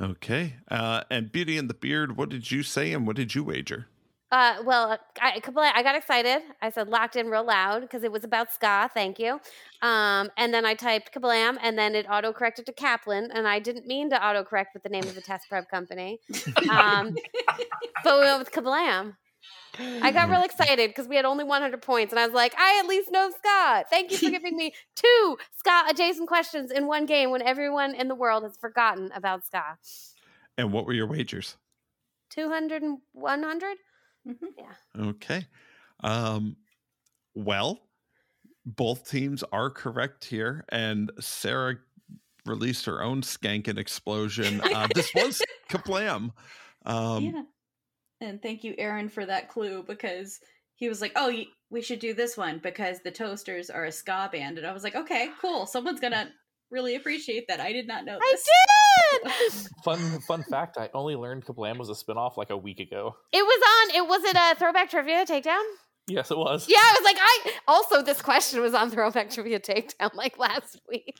Okay. Uh, and Beauty and the Beard, what did you say and what did you wager? Uh, well, I, compl- I got excited. I said locked in real loud because it was about ska. Thank you. Um, and then I typed kablam, and then it auto corrected to Kaplan, and I didn't mean to auto correct with the name of the test prep company. Um, but we went with kablam. I got real excited because we had only 100 points, and I was like, I at least know ska. Thank you for giving me two ska adjacent questions in one game when everyone in the world has forgotten about ska. And what were your wagers? 200 and 100? Mhm. Okay. Um, well, both teams are correct here, and Sarah released her own skankin' explosion. Uh, this was Kablam. Um, yeah. And thank you, Aaron, for that clue because he was like, "Oh, we should do this one because the Toasters are a ska band," and I was like, "Okay, cool. Someone's gonna really appreciate that." I did not know. I this. Fun fun fact: I only learned Kablam was a spin-off like a week ago. It was on. It was it a throwback trivia takedown. Yes, it was. Yeah, I was like, I also this question was on throwback trivia takedown like last week.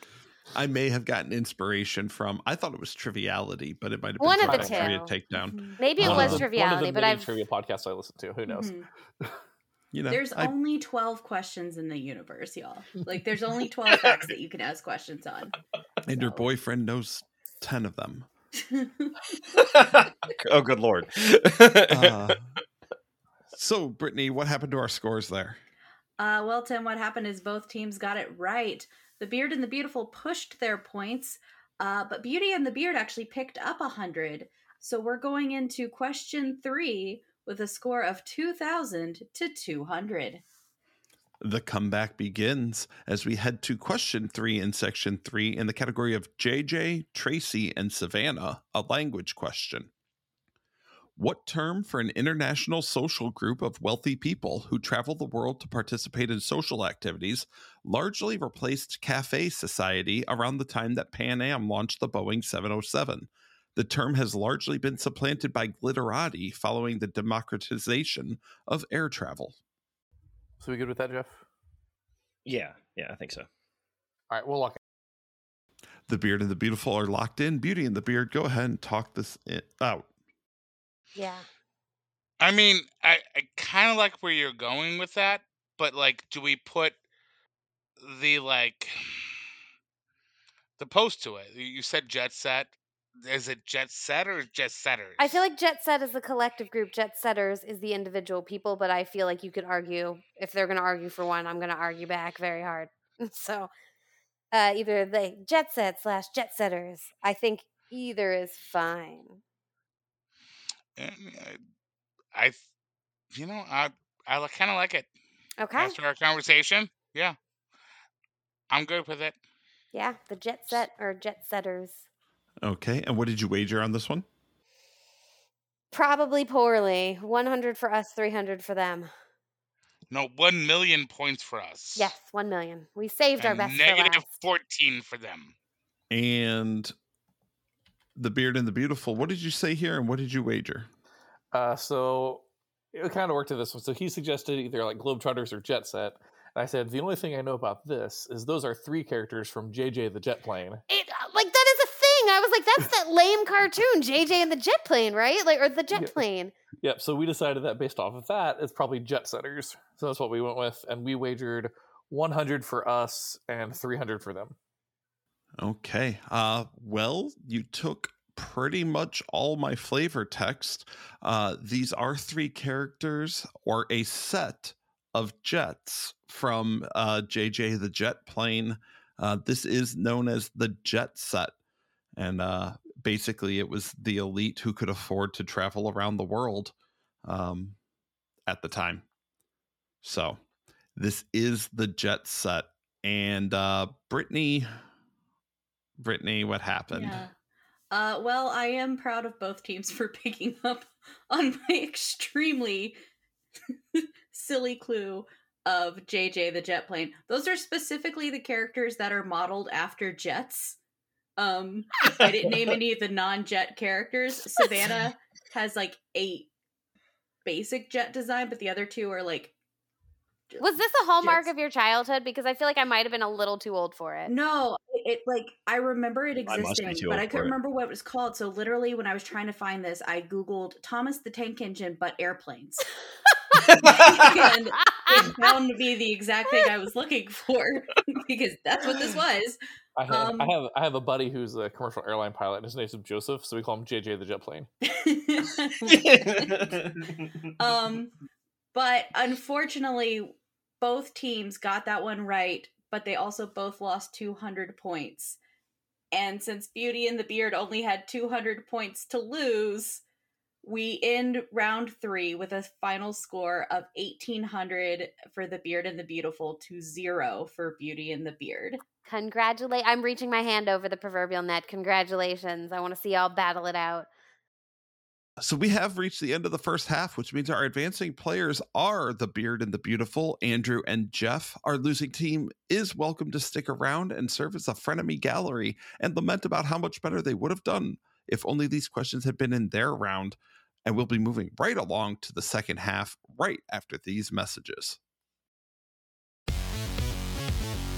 I may have gotten inspiration from. I thought it was Triviality, but it might have been One of the two. Trivia Takedown. Mhm. Maybe it Uh, was One of the- triviality, but I've trivia podcasts I listen to. Who knows? Mhm. You know, There's I- only 12 questions in the universe, y'all. Like, there's only 12 facts that you can ask questions on. and your so- boyfriend knows 10 of them. oh, good lord. Uh, so, Brittany, what happened to our scores there? Uh, well, Tim, what happened is both teams got it right. The Beard and the Beautiful pushed their points, uh, but Beauty and the Beard actually picked up a 100. So we're going into question three with a score of 2,000 to 200. The comeback begins as we head to question three in section three in the category of JJ, Tracy, and Savannah, a language question. What term for an international social group of wealthy people who travel the world to participate in social activities largely replaced cafe society around the time that Pan Am launched the Boeing 707? The term has largely been supplanted by glitterati following the democratization of air travel. So we good with that, Jeff? yeah, yeah, I think so. All right, we'll lock it. The Beard and the Beautiful are locked in. Beauty and the Beard, go ahead and talk this i- out. Yeah. I mean, I, I kind of like where you're going with that, but like, do we put the like the post to it? You- You said jet set. Is it jet set or jet setters? I feel like Jet Set is the collective group. Jet Setters is the individual people, but I feel like you could argue if they're going to argue for one, I'm going to argue back very hard. So uh, either the Jet Set slash Jet Setters. I think either is fine. Eh, I, I, you know, I I kind of like it. Okay. After our conversation, yeah, I'm good with it. Yeah, the Jet Set or Jet Setters. Okay, and what did you wager on this one? Probably poorly. 100 for us, 300 for them. No, one million points for us. Yes, 1 million. We saved our best for negative last. fourteen for them. And the Beard and the Beautiful, what did you say here and what did you wager? Uh, so it kind of worked to this one. So he suggested either like Globetrotters or Jet Set. And I said, the only thing I know about this is those are three characters from JJ the Jet Plane. It, uh, like that is a thing. I was like, that's that lame cartoon, JJ and the jet plane, right? Like, or the jet Yeah. plane. Yep. So we decided that based off of that, it's probably Jet Setters. So that's what we went with. And we wagered 100 for us and 300 for them. Okay. Uh well, you took pretty much all my flavor text. Uh these are three characters or a set of jets from uh JJ the Jet Plane. Uh this is known as the Jet Set. And uh basically it was the elite who could afford to travel around the world um at the time. So, this is the Jet Set and uh Brittany Brittany, what happened? Yeah. Uh, well, I am proud of both teams for picking up on my extremely silly clue of JJ the jet plane. Those are specifically the characters that are modeled after jets. Um, I didn't name any of the non-jet characters. Savannah has like eight basic jet design, but the other two are like Was this a hallmark Jets. of your childhood? Because I feel like I might have been a little too old for it. No, it, it like I remember it I existing, too but I couldn't it. remember what it was called. So literally, when I was trying to find this, I googled Thomas the Tank Engine, but airplanes, and it found to be the exact thing I was looking for because that's what this was. I have, Um, I have I have a buddy who's a commercial airline pilot. and His name's Joseph, so we call him JJ the Jet Plane. um, but unfortunately, both teams got that one right, but they also both lost 200 points. And since Beauty and the Beard only had 200 points to lose, we end round three with a final score of 1800 for the Beard and the Beautiful to zero for Beauty and the Beard. Congratulate! I'm reaching my hand over the proverbial net. Congratulations! I want to see y'all battle it out. So we have reached the end of the first half, which means our advancing players are the Beard and the Beautiful. Andrew and Jeff. Our losing team is welcome to stick around and serve as a frenemy gallery and lament about how much better they would have done if only these questions had been in their round. And we'll be moving right along to the second half right after these messages.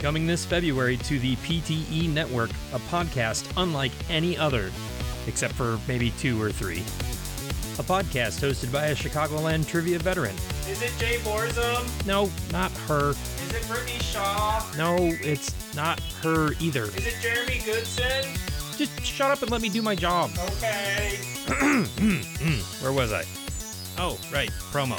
Coming this February to the PTE Network, a podcast unlike any other, except for maybe two or three. A podcast hosted by a Chicagoland trivia veteran. Is it Jay Borzum? No, not her. Is it Brittany Shaw? No, it's not her either. Is it Jeremy Goodson? Just shut up and let me do my job. Okay. Where was I? Oh, right, promo.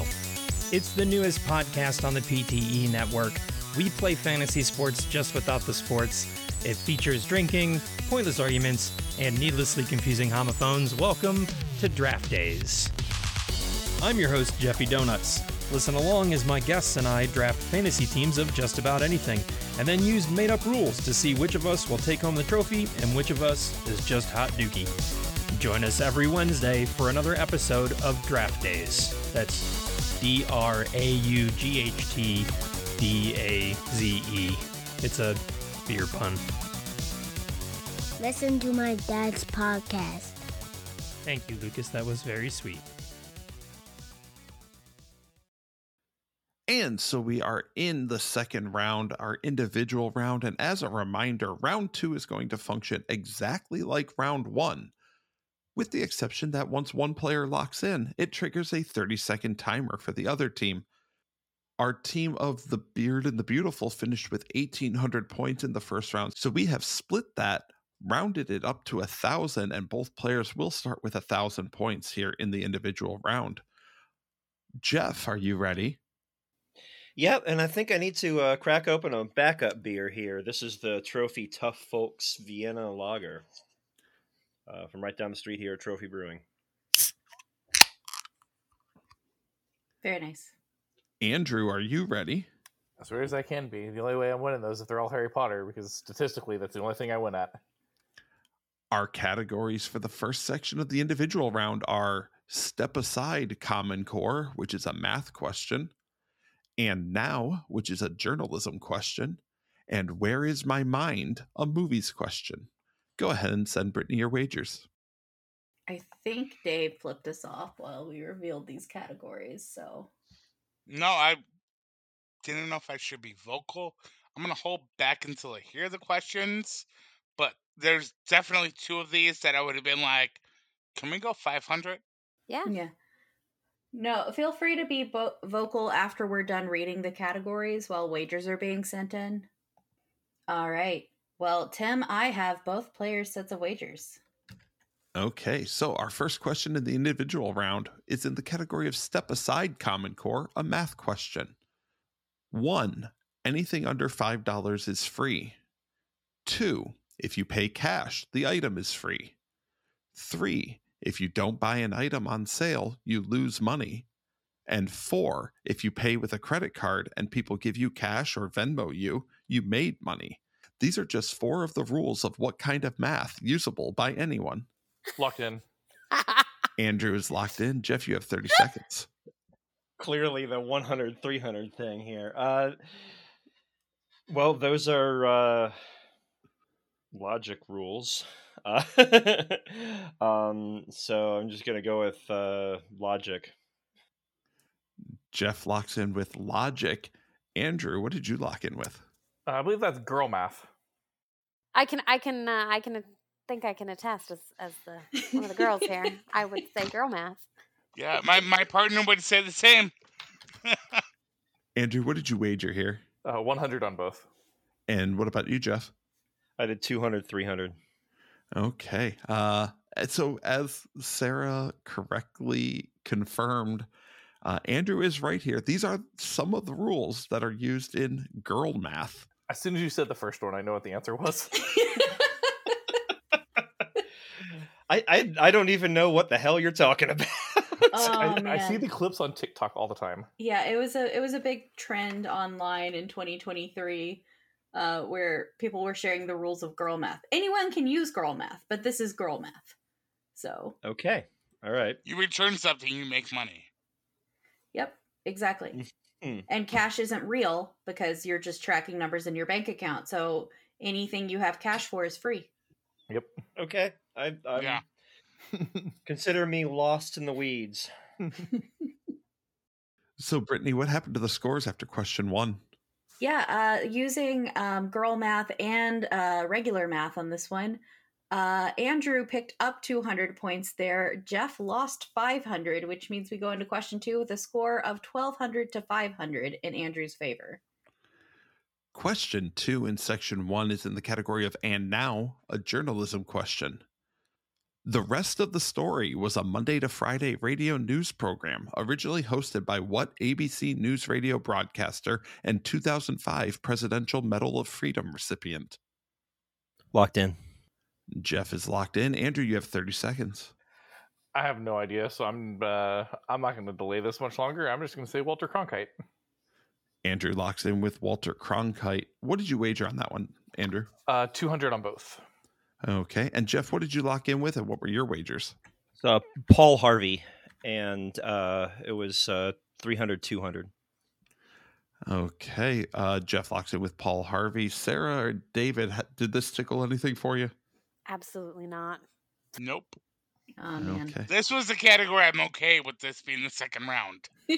It's the newest podcast on the PTE network. We play fantasy sports just without the sports. It features drinking, pointless arguments, and needlessly confusing homophones. Welcome to Draught Daze. I'm your host, Jeffy Donuts. Listen along as my guests and I draft fantasy teams of just about anything, and then use made up rules to see which of us will take home the trophy and which of us is just hot dookie. Join us every Wednesday for another episode of Draught Daze. That's D R A U G H T D A Z E. It's a beer pun. Listen to my dad's podcast. Thank you, Lucas. That was very sweet. And so we are in the second round, our individual round. And as a reminder, round two is going to function exactly like round one, with the exception that once one player locks in, it triggers a 30 second timer for the other team. Our team of the Beard and the Beautiful finished with 1,800 points in the first round. So we have split that, rounded it up to a thousand, and both players will start with a thousand points here in the individual round. Jeff, are you ready? Yep, and I think I need to uh, crack open a backup beer here. This is the Trophy Tough Folks Vienna Lager uh, from right down the street here at Trophy Brewing. Very nice. Andrew, are you ready? As rare as I can be. The only way I'm winning those is if they're all Harry Potter, because statistically, that's the only thing I win at. Our categories for the first section of the individual round are Step Aside Common Core, which is a math question, and Now, which is a journalism question, and Where is My Mind, a movies question. Go ahead and send Brittany your wagers. I think Dave flipped us off while we revealed these categories, so No, I didn't know if I should be vocal. I'm gonna hold back until I hear the questions, but there's definitely two of these that I would have been like, "Can we go 500?" Yeah. yeah. No, feel free to be bo- vocal after we're done reading the categories while wagers are being sent in. All right. Well, Tim, I have both players' sets of wagers. Okay, so our first question in the individual round is in the category of Step Aside Common Core, a math question. One, anything under $5 is free. Two, if you pay cash, the item is free. Three, if you don't buy an item on sale, you lose money. And four, if you pay with a credit card and people give you cash or Venmo you, you made money. These are just four of the rules of what kind of math usable by anyone. Locked in. Andrew is locked in. Jeff, you have 30 seconds. Clearly, the 100 300 thing here. Uh, well, those are uh, logic rules. Uh, um, so I'm just going to go with uh, logic. Jeff locks in with logic. Andrew, what did you lock in with? Uh, I believe that's girl math. I can, I can, uh, I can think I can attest as, as the one of the girls here. I would say girl math. Yeah, my my partner would say the same. Andrew, what did you wager here? Uh, 100 on both. And what about you, Jeff? I did 200 300. Okay. Uh, so, as Sarah correctly confirmed, uh, Andrew is right here. These are some of the rules that are used in girl math. As soon as you said the first one, I know what the answer was. I, I I don't even know what the hell you're talking about. Oh, I, I see the clips on TikTok all the time. Yeah, it was a it was a big trend online in 2023 uh, where people were sharing the rules of girl math. Anyone can use girl math, but this is girl math. So, okay. All right. You return something, you make money. yep, exactly. Mhm. And cash isn't real because you're just tracking numbers in your bank account. So, anything you have cash for is free. Yep. Okay. I I'm, Yeah. consider me lost in the weeds. So, Brittany, what happened to the scores after question one? Yeah, uh, using um, girl math and uh, regular math on this one. Uh, Andrew picked up 200 points there. Jeff lost 500, which means we go into question two with a score of 1200 to 500 in Andrew's favor. Question two in section one is in the category of and now, a journalism question. The rest of the story was a Monday to Friday radio news program originally hosted by what ABC News radio broadcaster and 2005 Presidential Medal of Freedom recipient? Locked in. Jeff is locked in. Andrew, you have 30 seconds. I have no idea, so I'm uh, I'm not going to delay this much longer. I'm just going to say Walter Cronkite. Andrew locks in with Walter Cronkite. What did you wager on that one, Andrew? Uh, 200 on both. Okay. And Jeff, what did you lock in with and what were your wagers? So Paul Harvey, and uh, it was uh, 300, 200. Okay. Uh, Jeff locks in with Paul Harvey. Sarah or David, did this tickle anything for you? Absolutely not. Nope. Oh man. Okay. This was the category I'm okay with this being the second round.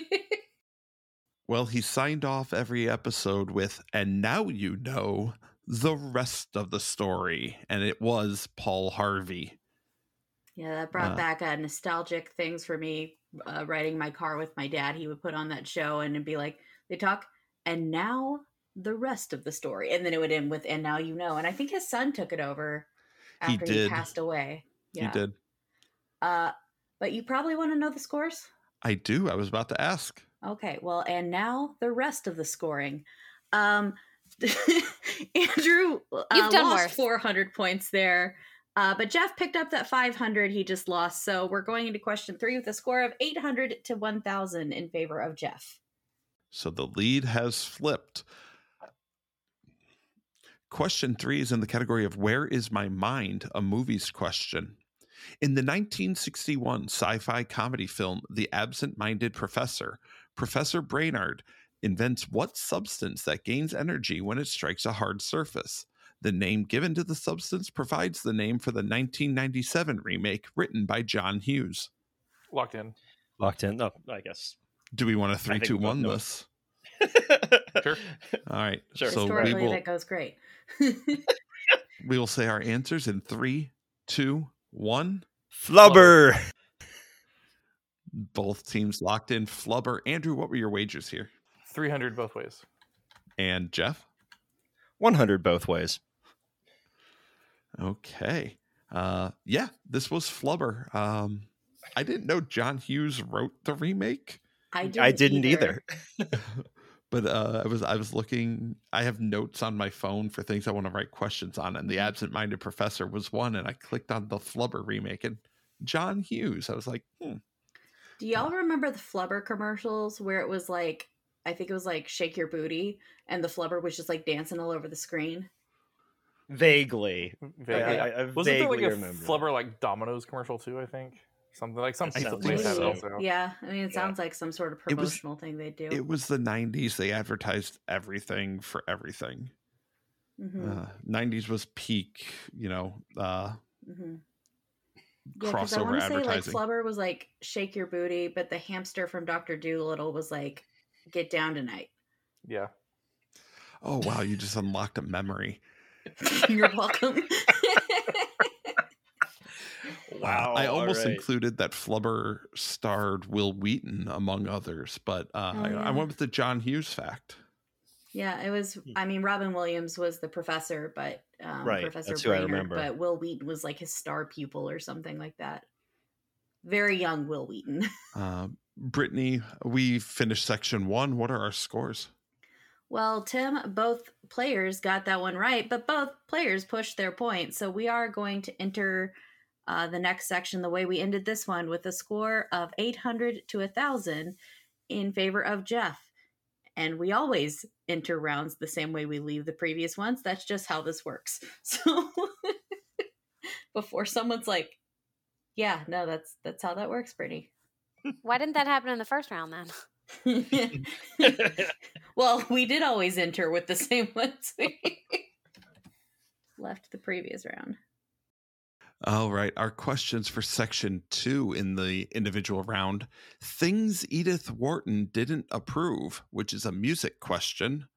Well, he signed off every episode with, and now you know the rest of the story. And it was Paul Harvey. Yeah, that brought Uh, back uh, nostalgic things for me. Uh, riding my car with my dad, he would put on that show and it'd be like, they talk, and now the rest of the story. And then it would end with, and now you know. And I think his son took it over He after he, did. passed away. Yeah. He did. Uh, but you probably want to know the scores? I do. I was about to ask. Okay, well, and now the rest of the scoring. Um, Andrew uh, You've done lost worse. 400 points there, uh, but Jeff picked up that 500 he just lost. So we're going into question three with a score of 800 to 1,000 in favor of Jeff. So the lead has flipped. Question three is in the category of Where is My Mind? A movie's question. In the 1961 sci fi comedy film, The Absent Minded Professor, Professor Brainard invents what substance that gains energy when it strikes a hard surface. The name given to the substance provides the name for the 1997 remake written by John Hughes. Locked in. Locked in. No, I guess. Do we want to I three, two, one this? Sure. All right. Sure. So we Historically, will that goes great. we will say our answers in three, two, one. Flubber. Both teams locked in. Flubber. Andrew, what were your wagers here? 300 both ways. And Jeff? 100 both ways. Okay. Uh yeah, this was Flubber. Um I didn't know John Hughes wrote the remake, I didn't, I didn't either. but uh I was I was looking I have notes on my phone for things I want to write questions on and Mm-hmm. the absent-minded professor was one and I clicked on the Flubber remake and John Hughes. I was like, hmm. Do y'all remember the Flubber commercials where it was like, I think it was like Shake Your Booty, and the Flubber was just like dancing all over the screen? Vaguely. Vaguely. I, I, I Wasn't there like a remember. Flubber like Domino's commercial too? I think something like some That pizza sounds place had also. Yeah, I mean, it Yeah. sounds like some sort of It was- promotional thing they do. It was the 90s. They advertised everything for everything. hmm Uh, 90s was peak, you know, uh, hmm Yeah, because I crossover want to say like advertising. Flubber was like shake your booty, but the hamster from Doctor Dolittle was like get down tonight. Yeah. oh, wow. You just unlocked a memory. You're welcome. wow. I almost right. included that Flubber starred Wil Wheaton, among others, but uh, Oh, I, I went with the John Hughes fact. yeah, it was. I mean, Robin Williams was the professor, but um, Right, Professor that's who I Brainard, remember. but Wil Wheaton was like his star pupil or something like that. Very young Wil Wheaton. Uh, Brittany, we finished section one. What are our scores? Well, Tim, both players got that one right, but both players pushed their point. So we are going to enter uh, the next section the way we ended this one with a score of 800 to 1,000 in favor of Jeff. And we always enter rounds the same way we leave the previous ones. That's just how this works. So before someone's like, yeah, no, that's that's how that works, Brittany. Why didn't that happen in the first round then? well, we did always enter with the same ones we left the previous round. All right. Our questions for section two in the individual round things Edith Wharton didn't approve, which is a music question.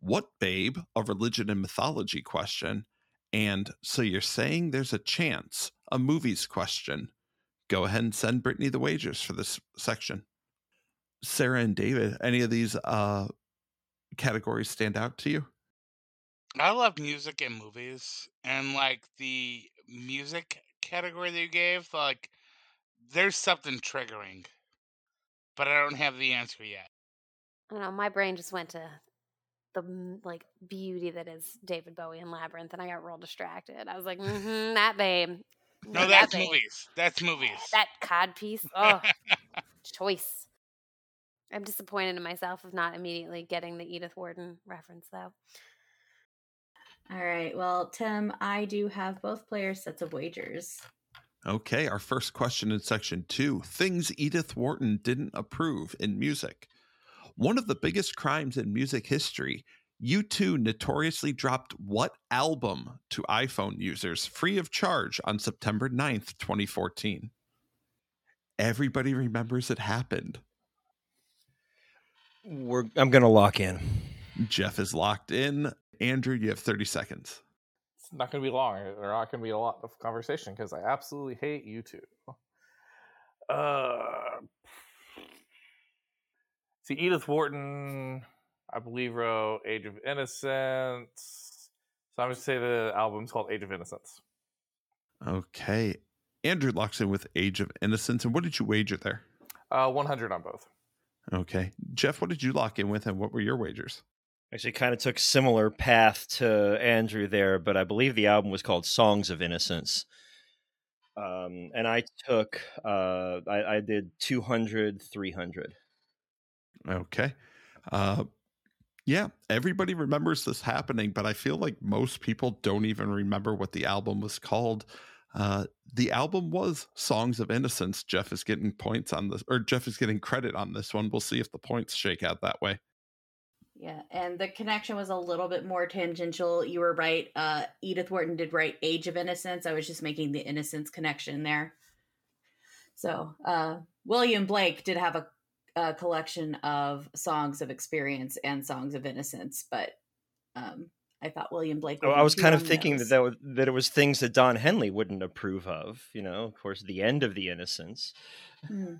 What babe? A religion and mythology question. And so you're saying there's a chance, a movies question. Go ahead and send Brittany the wages for this section. Sarah and David, any of these uh, categories stand out to you? I love music and movies, and like the music category that you gave, like there's something triggering, but I don't have the answer yet. I don't know. My brain just went to the like beauty that is David Bowie and Labyrinth, and I got real distracted. I was like, mm-hmm, that babe. No, that that's babe. movies. That's movies. That cod piece. Oh, choice. I'm disappointed in myself of not immediately getting the Edith Wharton reference, though. All right. Well, Tim, I do have both players' sets of wagers. Okay, our first question in section two things Edith Wharton didn't approve in music. One of the biggest crimes in music history, U2 notoriously dropped what album to iPhone users free of charge on September 9th, 2014? Everybody remembers it happened. We're, I'm going to lock in. Jeff is locked in. Andrew, you have 30 seconds. It's not going to be long. There's not going to be a lot of conversation because I absolutely hate you two. Uh, see, Edith Wharton, I believe, wrote Age of Innocence. So I'm going to say the album's called Age of Innocence. Okay. Andrew locks in with Age of Innocence. And what did you wager there? Uh, 100 on both. Okay. Jeff, what did you lock in with and what were your wagers? Actually, kind of took similar path to Andrew there, but I believe the album was called Songs of Innocence. Um, and I took, uh, I, I did 200, 300. Okay. Uh, yeah, everybody remembers this happening, but I feel like most people don't even remember what the album was called. Uh, the album was Songs of Innocence. Jeff is getting points on this, or Jeff is getting credit on this one. We'll see if the points shake out that way. Yeah, and the connection was a little bit more tangential. You were right. Uh, Edith Wharton did write Age of Innocence. I was just making the innocence connection there. So, uh, William Blake did have a, a collection of songs of experience and songs of innocence, but um, I thought William Blake. Oh, I was kind of thinking that those. that, was, that it was things that Don Henley wouldn't approve of. You know, of course, the end of the Innocence. Hmm.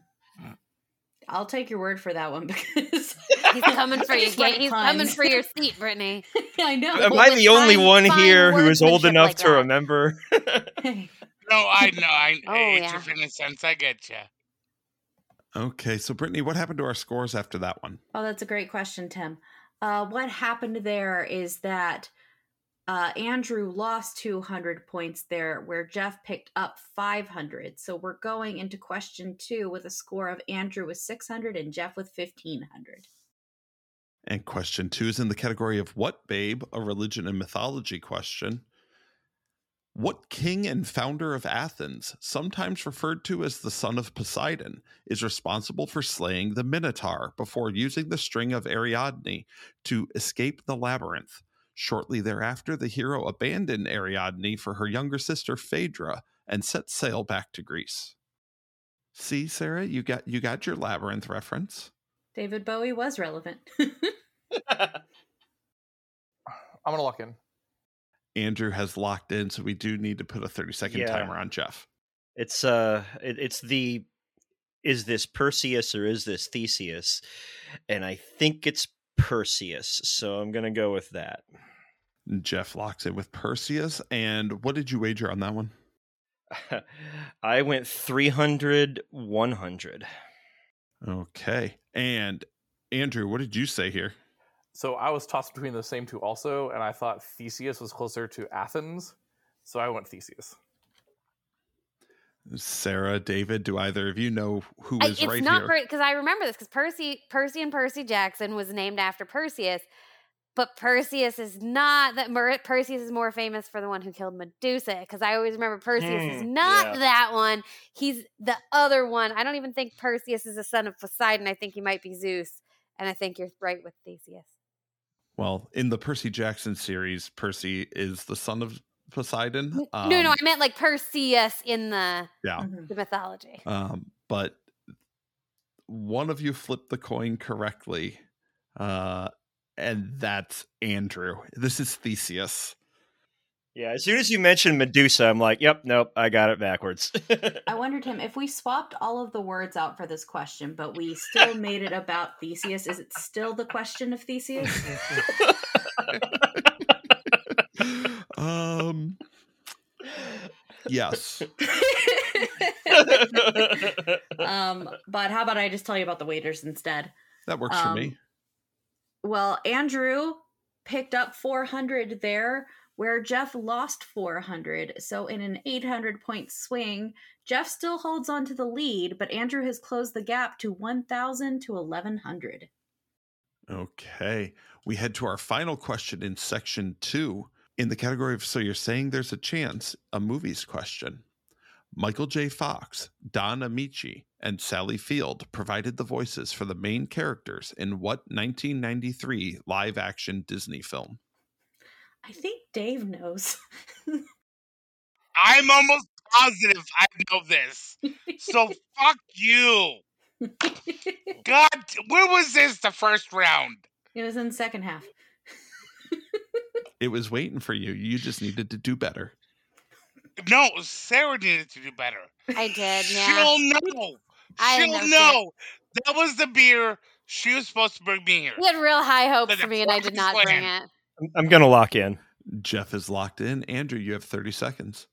I'll take your word for that one because He's coming for I you. just like He's coming for your seat, Brittany. I know. Am Well, I the only fine- one here who is old enough like to that. remember? No, I know. I Oh, Age yeah. of Innocence. I get you. Okay, so Brittany, what happened to our scores after that one? Oh, that's a great question, Tim. Uh, what happened there is that uh, Andrew lost 200 points there, where Jeff picked up 500. So we're going into question two with a score of Andrew with 600 and Jeff with 1500. And question two is in the category of What Babe? A religion and mythology question. What king and founder of Athens, sometimes referred to as the son of Poseidon, is responsible for slaying the Minotaur before using the string of Ariadne to escape the labyrinth? Shortly thereafter, the hero abandoned Ariadne for her younger sister Phaedra and set sail back to Greece. See, Sarah, you got you got your labyrinth reference. David Bowie was relevant. I'm going to lock in. Andrew has locked in, so we do need to put a 30 second Yeah. timer on Jeff. It's uh, it, it's the is this Perseus or is this Theseus? And I think it's Perseus, so I'm gonna go with that. Jeff locks in with Perseus. And what did you wager on that one? I went 300, 100. Okay. And Andrew, what did you say here? So I was tossed between those same two also, and I thought Theseus was closer to Athens. So I went Theseus. Sarah, David, do either of you know who is I- is it's right not here? because I remember this because Percy, Percy and Percy Jackson was named after Perseus, but Perseus is not that. Mer- Perseus is more famous for the one who killed Medusa because I always remember Perseus is Hmm, not yeah. that one. He's the other one. I don't even think Perseus is the son of Poseidon. I think he might be Zeus, and I think you're right with Theseus. Well, in the Percy Jackson series, Percy is the son of Poseidon. N- no, no, Um, I meant like Perseus in the yeah. Mhm. the mythology. Um, but one of you flipped the coin correctly, uh, and that's Andrew. This is Theseus. Yeah, as soon as you mentioned Medusa, I'm like, yep, nope, I got it backwards. I wondered him if we swapped all of the words out for this question, but we still made it about Theseus. Is it still the question of Theseus? um, yes. um, but how about I just tell you about the waiters instead? That works um, for me. Um, well, Andrew picked up 400 there where Jeff lost 400. So, in an 800 point swing, Jeff still holds on to the lead, but Andrew has closed the gap to 1,000 to 1,100. Okay. We head to our final question in section two in the category of So You're Saying There's a Chance, a movies question. Michael J. Fox, Don Ameche, and Sally Field provided the voices for the main characters in what 1993 live action Disney film? I think Dave knows. I'm almost positive I know this. So fuck you. God, where was this the first round? it was in the second half. It was waiting for you. You just needed to do better. No, Sarah needed to do better. I did, yeah. She'll know. I She'll know know. That was the beer she was supposed to bring me here. You had real high hopes But for me, and I did Fox not bring plan. it. I'm, I'm gonna lock in. Jeff is locked in. Andrew, you have 30 seconds.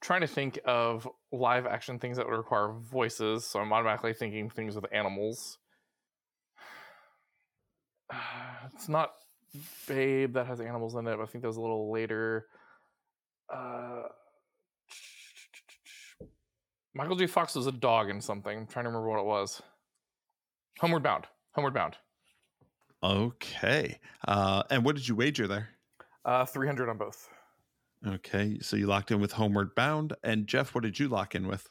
trying to think of live action things that would require voices, so I'm automatically thinking things with animals. It's not Babe that has animals in it, but I think that was a little later. Uh, Michael J. Fox was a dog in something. I'm trying to remember what it was. Homeward Bound. Homeward Bound. Okay. Uh, and what did you wager there? Uh, 300 on both. Okay. So you locked in with Homeward Bound. And Jeff, what did you lock in with?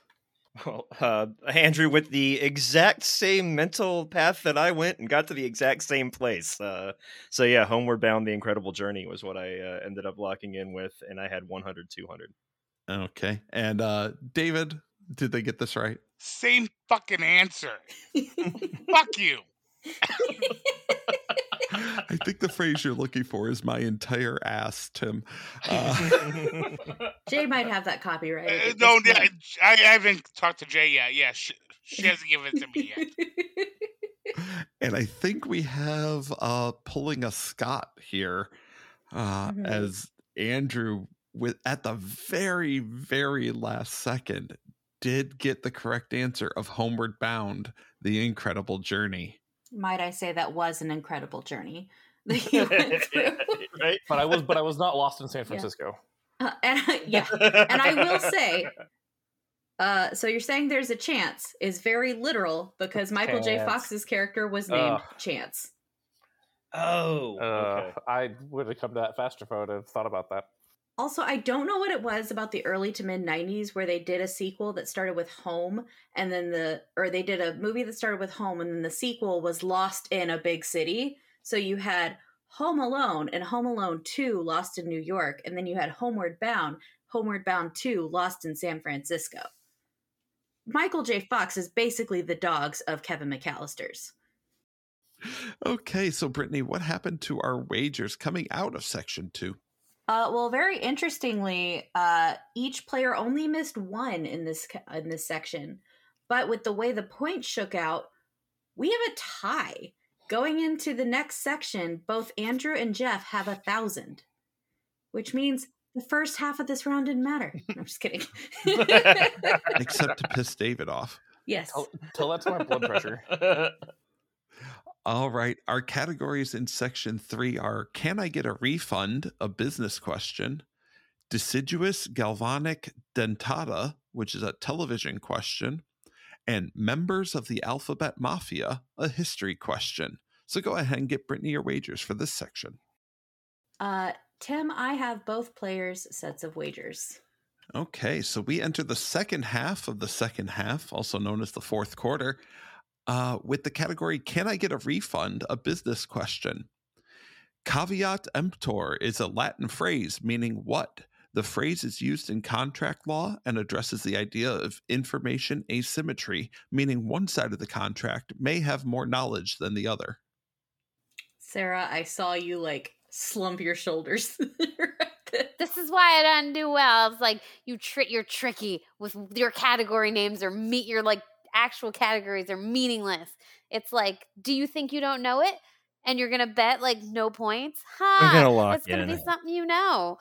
Well, uh, Andrew, with the exact same mental path that I went and got to the exact same place. Uh, so yeah, Homeward Bound: The Incredible Journey was what I uh, ended up locking in with, and I had 100, 200. Okay. And uh, David, did they get this right? Same fucking answer. Fuck you. I think the phrase you're looking for is my entire ass, Tim. Uh, Jay might have that copyright. Uh, no, yeah. I, I haven't talked to Jay yet. Yeah, she, she hasn't given it to me yet. and I think we have uh, pulling a Scott here uh, Mhm. as Andrew, with at the very, very last second, did get the correct answer of Homeward Bound, The Incredible Journey. Might I say that was an incredible journey that you went through. right? But I was, but I was not lost in San Yeah. Francisco. Uh, and yeah, and I will say, uh, so you're saying there's a chance is very literal because Michael J. Fox's character was named Ugh. Chance. Oh, Uh, okay. I would have come to that faster if I would have thought about that. Also, I don't know what it was about the early to mid 90s where they did a sequel that started with Home and then the or they did a movie that started with Home and then the sequel was Lost in a Big City. So you had Home Alone and Home Alone 2 Lost in New York and then you had Homeward Bound, Homeward Bound 2 Lost in San Francisco. Michael J. Fox is basically the dogs of Kevin McAllister's. Okay, so Brittany, what happened to our wagers coming out of section two? Uh, well, very interestingly, uh, each player only missed one in this in this section, but with the way the points shook out, we have a tie. Going into the next section, both Andrew and Jeff have a thousand, which means the first half of this round didn't matter. I'm just kidding. Except to piss David off. yes. Tell, tell that to my blood pressure. All right. Our categories in section three are Can I get a refund? A business question. Deciduous galvanic dentata, which is a television question. And members of the alphabet mafia, a history question. So go ahead and get Brittany your wagers for this section. Uh, Tim, I have both players' sets of wagers. Okay, so we enter the second half of the second half, also known as the fourth quarter, uh, with the category Can I get a refund? A business question. Caveat emptor is a Latin phrase meaning what? The phrase is used in contract law and addresses the idea of information asymmetry, meaning one side of the contract may have more knowledge than the other. Sarah, I saw you like slump your shoulders. This is why I didn't do well. It's like you trick you're tricky with your category names or meet your like actual categories are meaningless. It's like, do you think you don't know it? And you're gonna bet like no points? Ha! I'm gonna lock It's gonna in. be something you know.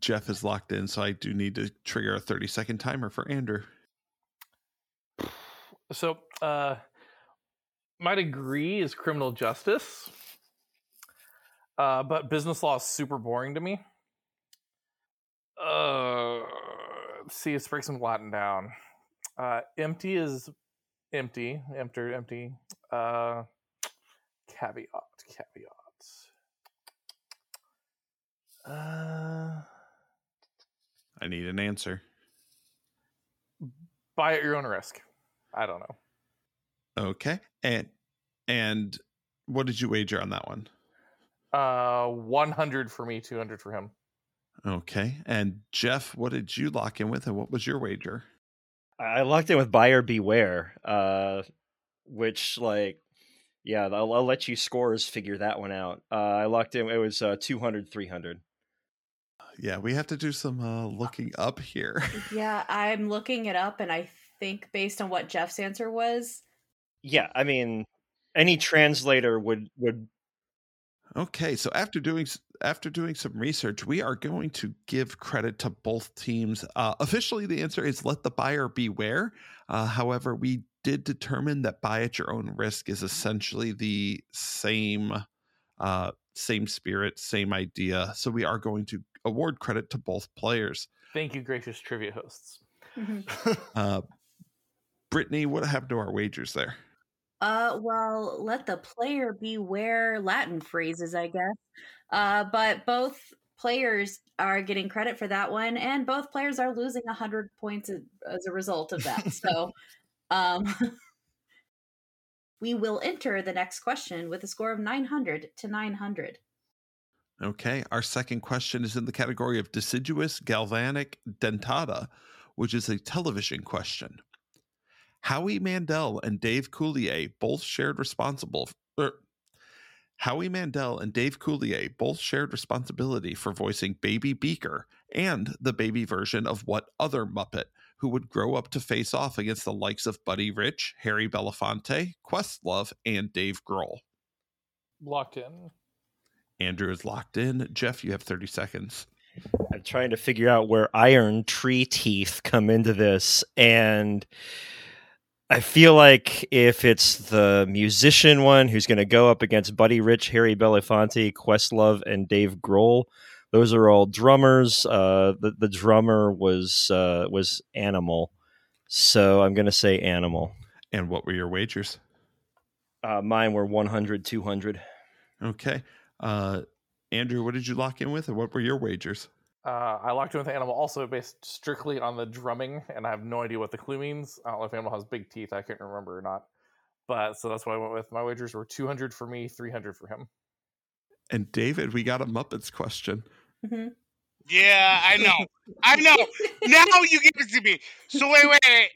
Jeff is locked in, so I do need to trigger a 30 second timer for Andrew. So, uh, my degree is criminal justice, uh, but business law is super boring to me. Uh, see, let's break some Latin down. Uh, empty is empty, empty, empty. Uh, caveat, caveat. Uh, I need an answer. buy at your own risk. I don't know. Okay. And and what did you wager on that one? Uh, 100 for me, 200 for him. Okay. And Jeff, what did you lock in with and what was your wager? I locked in with buyer beware, uh, which like, yeah, I'll, I'll let you scores figure that one out. Uh, I locked in. It was uh, 200, 300. Yeah, we have to do some uh, looking up here. Yeah, I'm looking it up, and I think based on what Jeff's answer was, Yeah, I mean, any translator would would. Okay, so after doing after doing some research, we are going to give credit to both teams. Uh, officially, the answer is let the buyer beware. Uh, however, we did determine that buy at your own risk is essentially the same uh, same spirit, same idea. So we are going to award credit to both players. Thank you, gracious trivia hosts. Uh, Brittany, what happened to our wagers there? Uh, well, let the player beware Latin phrases, I guess. Uh, but both players are getting credit for that one, and both players are losing 100 points as a result of that. So, um, we will enter the next question with a score of 900 to 900. Okay, our second question is in the category of deciduous galvanic dentata, which is a television question. Howie Mandel and Dave Coulier both shared responsible er, Howie Mandel and Dave Coulier both shared responsibility for voicing Baby Beaker and the baby version of what other Muppet who would grow up to face off against the likes of Buddy Rich, Harry Belafonte, Questlove, and Dave Grohl. Locked in. Andrew is locked in. Jeff, you have 30 seconds. I'm trying to figure out where iron tree teeth come into this, and I feel like if it's the musician one who's going to go up against Buddy Rich, Harry Belafonte, Questlove, and Dave Grohl, those are all drummers. Uh, the the drummer was uh, was Animal, so I'm going to say Animal. And what were your wagers? Uh, mine were 100, 200. Okay. Uh, Andrew, what did you lock in with, and what were your wagers? Uh, I locked in with Animal also based strictly on the drumming, and I have no idea what the clue means. I don't know if Animal has big teeth. I can't remember or not. But so that's what I went with. My wagers were 200 for me, 300 for him. And David, we got a Muppets question. Mm-hmm. Yeah, I know. I know. Now you give it to me. So wait, wait, wait.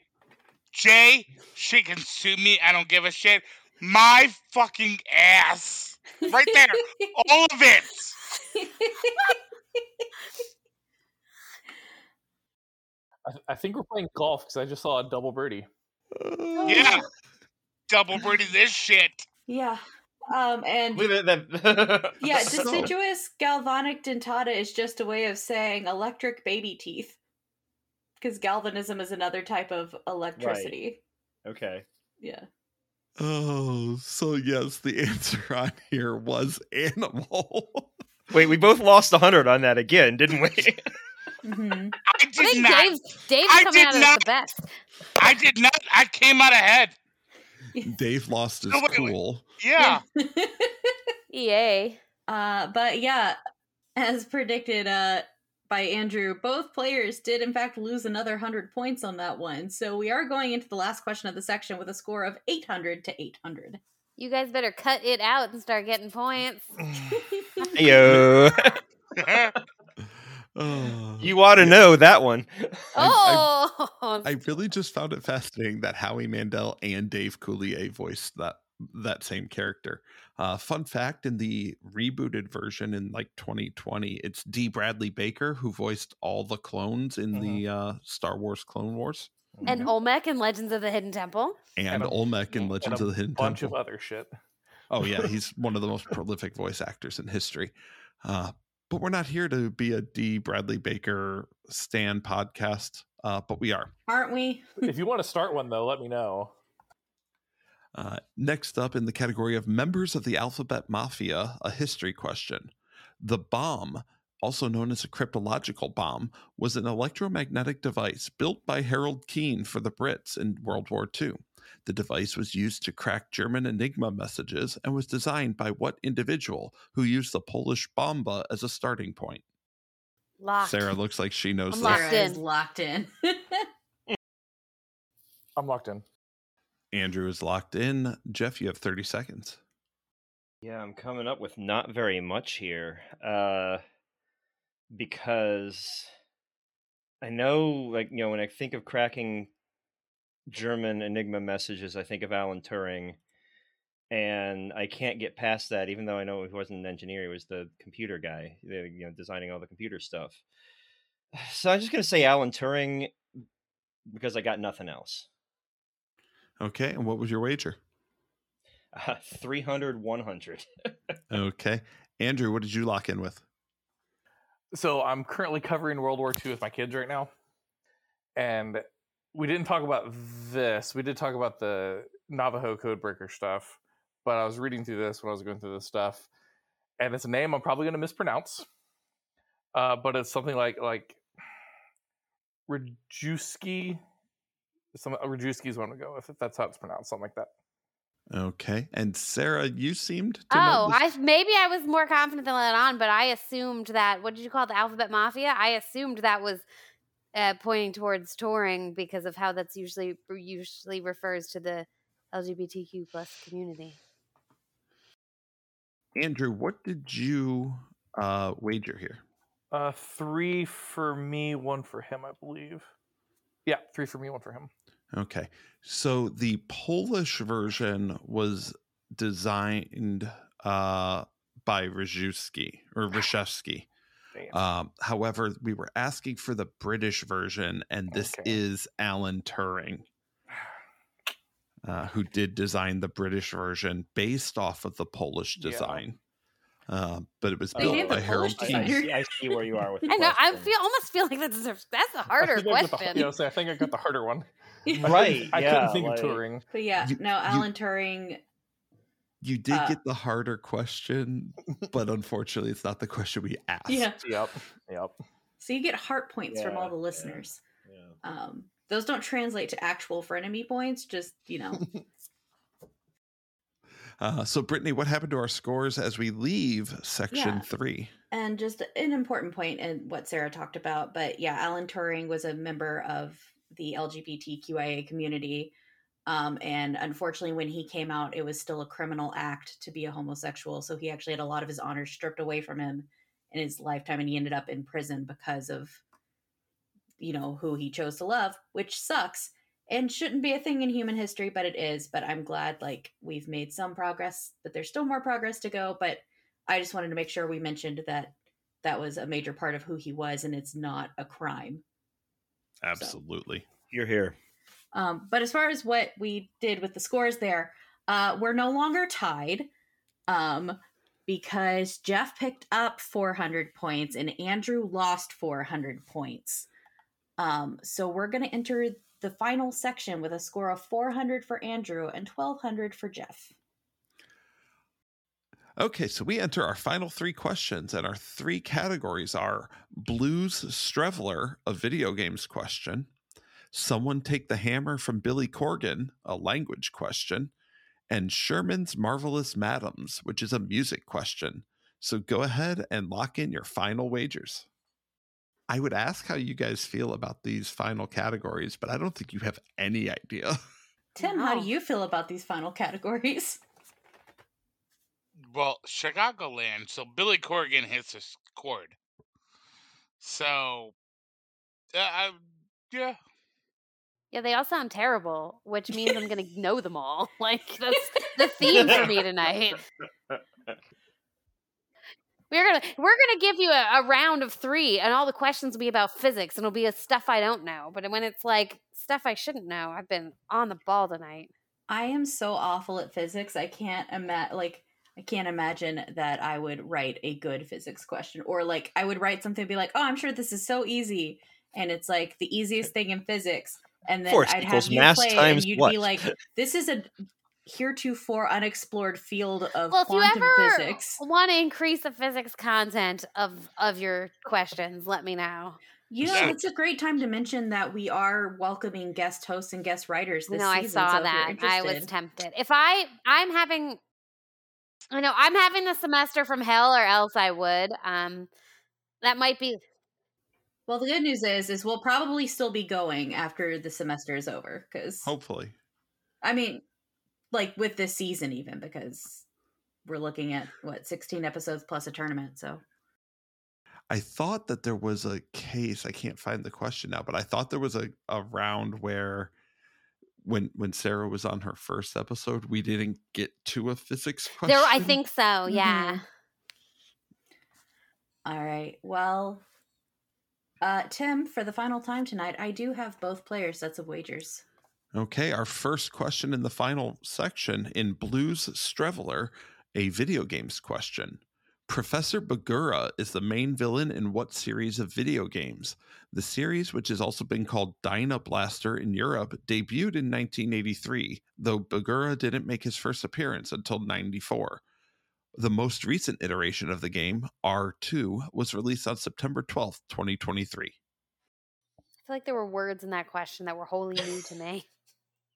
Jay, she can sue me. I don't give a shit. My fucking ass. Right there. All of it. I, I think we're playing golf because I just saw a double birdie. Yeah. Double birdie this shit. Yeah. Um, and Look at that. yeah, So- deciduous galvanic dentata is just a way of saying electric baby teeth. Because galvanism is another type of electricity. okay. Yeah. Oh, so yes, the answer on here was animal. Wait, we both lost 100 on that again, didn't we? hmm I I did think not. Dave's, Dave's I coming did out not- the best. I did not. I came out ahead. Dave lost his No, wait, wait. cool. Yeah. Yay. uh, but yeah, as predicted uh, by Andrew, both players did in fact lose another 100 points on that one. So we are going into the last question of the section with a score of 800 to 800. You guys better cut it out and start getting points. Yo. Oh, you ought to know that one. Oh, I really just found it fascinating that Howie Mandel and Dave Coulier voiced that that same character. Uh, fun fact: in the rebooted version in like 2020, it's Dee Bradley Baker who voiced all the clones in the uh, Star Wars Clone Wars, and Olmec and Legends of the Hidden Temple. and, And a- Olmec in and Legends a of the Hidden bunch Temple. Bunch of other shit. Oh yeah, he's one of the most prolific voice actors in history. Uh, but we're not here to be a Dee Bradley Baker stand podcast, uh, but we are. Aren't we? if you want to start one though, let me know. Uh, next up in the category of members of the Alphabet Mafia, a history question. The bombe, also known as a cryptological bombe, was an electromagnetic device built by Harold Keen for the Brits in World War II. The device was used to crack German Enigma messages and was designed by what individual who used the Polish bomba as a starting point? Locked. Sarah looks like she knows I'm this. locked Sarah is in. locked in. I'm locked in. Andrew is locked in. Jeff, you have 30 seconds. Yeah, I'm coming up with not very much here. Uh because I know like you know when I think of cracking German Enigma messages, I think of Alan Turing and I can't get past that even though I know he wasn't an engineer, he was the computer guy, you know, designing all the computer stuff. So I'm just going to say Alan Turing because I got nothing else. Okay, and what was your wager? Uh, 300 100. Okay. Andrew, what did you lock in with? So I'm currently covering World War II with my kids right now, and we didn't talk about this. We did talk about the Navajo codebreaker stuff, but I was reading through this when I was going through this stuff, and it's a name I'm probably going to mispronounce, uh, but it's something like like Rajewski. Some Rajewski is one to go with. If that's how it's pronounced, something like that. Okay. And Sarah, you seemed to know Oh, this- I maybe I was more confident than let on, but I assumed that what did you call it, the alphabet mafia? I assumed that was uh, pointing towards Turing because of how that's usually usually refers to the LGBTQ plus community. Andrew, what did you uh, wager here? Uh, three for me, one for him, I believe. Yeah, three for me, one for him. Okay. So the Polish version was designed uh, by Rajewski or Rashevsky. Damn. Um, however, we were asking for the British version, and this Okay. is Alan Turing, uh, who did design the British version based off of the Polish Yeah. design. Uh, but it was They built named the by Harold Polish I, see, I see where you are with the I know. I feel almost feel like that's a, that's a harder I think I the- question. yeah, I was I think I got the harder one. I couldn't- Right, I couldn't think like- of Turing. But yeah, You- no, Alan Turing. You did Uh, get the harder question, but unfortunately, it's not the question we asked. Yeah. Yep. Yep. So you get heart points from all the yeah. listeners. Yeah. Um, those don't translate to actual frenemy points. Just you know, Uh, so, Brittany, what happened to our scores as we leave section Yeah. three? and just an important point in what Sarah talked about. But yeah, Alan Turing was a member of the LGBTQIA community. Um, and unfortunately, when he came out, it was still a criminal act to be a homosexual. So he actually had a lot of his honors stripped away from him in his lifetime, and he ended up in prison because of, you know, who he chose to love, which sucks and shouldn't be a thing in human history, but it is. But I'm glad like we've made some progress, but there's still more progress to go. But I just wanted to make sure we mentioned that that was a major part of who he was, and it's not a crime. Absolutely. You're here. Um, but as far as what we did with the scores there, uh, we're no longer tied um, because Jeff picked up 400 points and Andrew lost 400 points. Um, so we're going to enter the final section with a score of 400 for Andrew and 1200 for Jeff. Okay, so we enter our final three questions, and our three categories are Blues Streveler, a video games question, Someone Take the Hammer from Billy Corgan, a language question, and Sherman's Marvelous Madams, which is a music question. So go ahead and lock in your final wagers. I would ask how you guys feel about these final categories, but I don't think you have any idea. Tim, how do you feel about these final categories? Well, Chicagoland. So Billy Corgan hits his chord. So, uh, I, yeah, Yeah, they all sound terrible, which means I'm gonna know them all. Like that's the theme for me tonight. We're gonna we're gonna give you a, a round of three, and all the questions will be about physics, and it'll be a stuff I don't know. But when it's like stuff I shouldn't know, I've been on the ball tonight. I am so awful at physics. I can't imagine. Like, I can't imagine that I would write a good physics question or like I would write something and be like, "Oh, I'm sure this is so easy." And it's like the easiest thing in physics. And then Force I'd have you mass play it and times you'd what? be like, "This is a heretofore unexplored field of Well, if you quantum ever physics." want to increase the physics content of of your questions, let me know. You know, Yeah. it's a great time to mention that we are welcoming guest hosts and guest writers this no, I saw so that. I was tempted. If I, I'm having, I know I'm having the semester from hell, or else I would. Um, that might be. Well, the good news is, is we'll probably still be going after the semester is over. Because Hopefully. I mean, like with this season, even because we're looking at what sixteen episodes plus a tournament. So I thought that there was a case. I can't find the question now, but I thought there was a, a round where when when Sarah was on her first episode, we didn't get to a physics question. There, I think so. Yeah. Mhm. all right, well, uh, Tim, for the final time tonight, I do have both players' sets of wagers. Okay, our first question in the final section in Blues Streveler, a video games question. Professor Bagura is the main villain in what series of video games? The series, which has also been called Dyna Blaster in Europe, debuted in 1983, though Bagura didn't make his first appearance until 94. The most recent iteration of the game, R2, was released on September 12th, 2023. I feel like there were words in that question that were wholly new to me.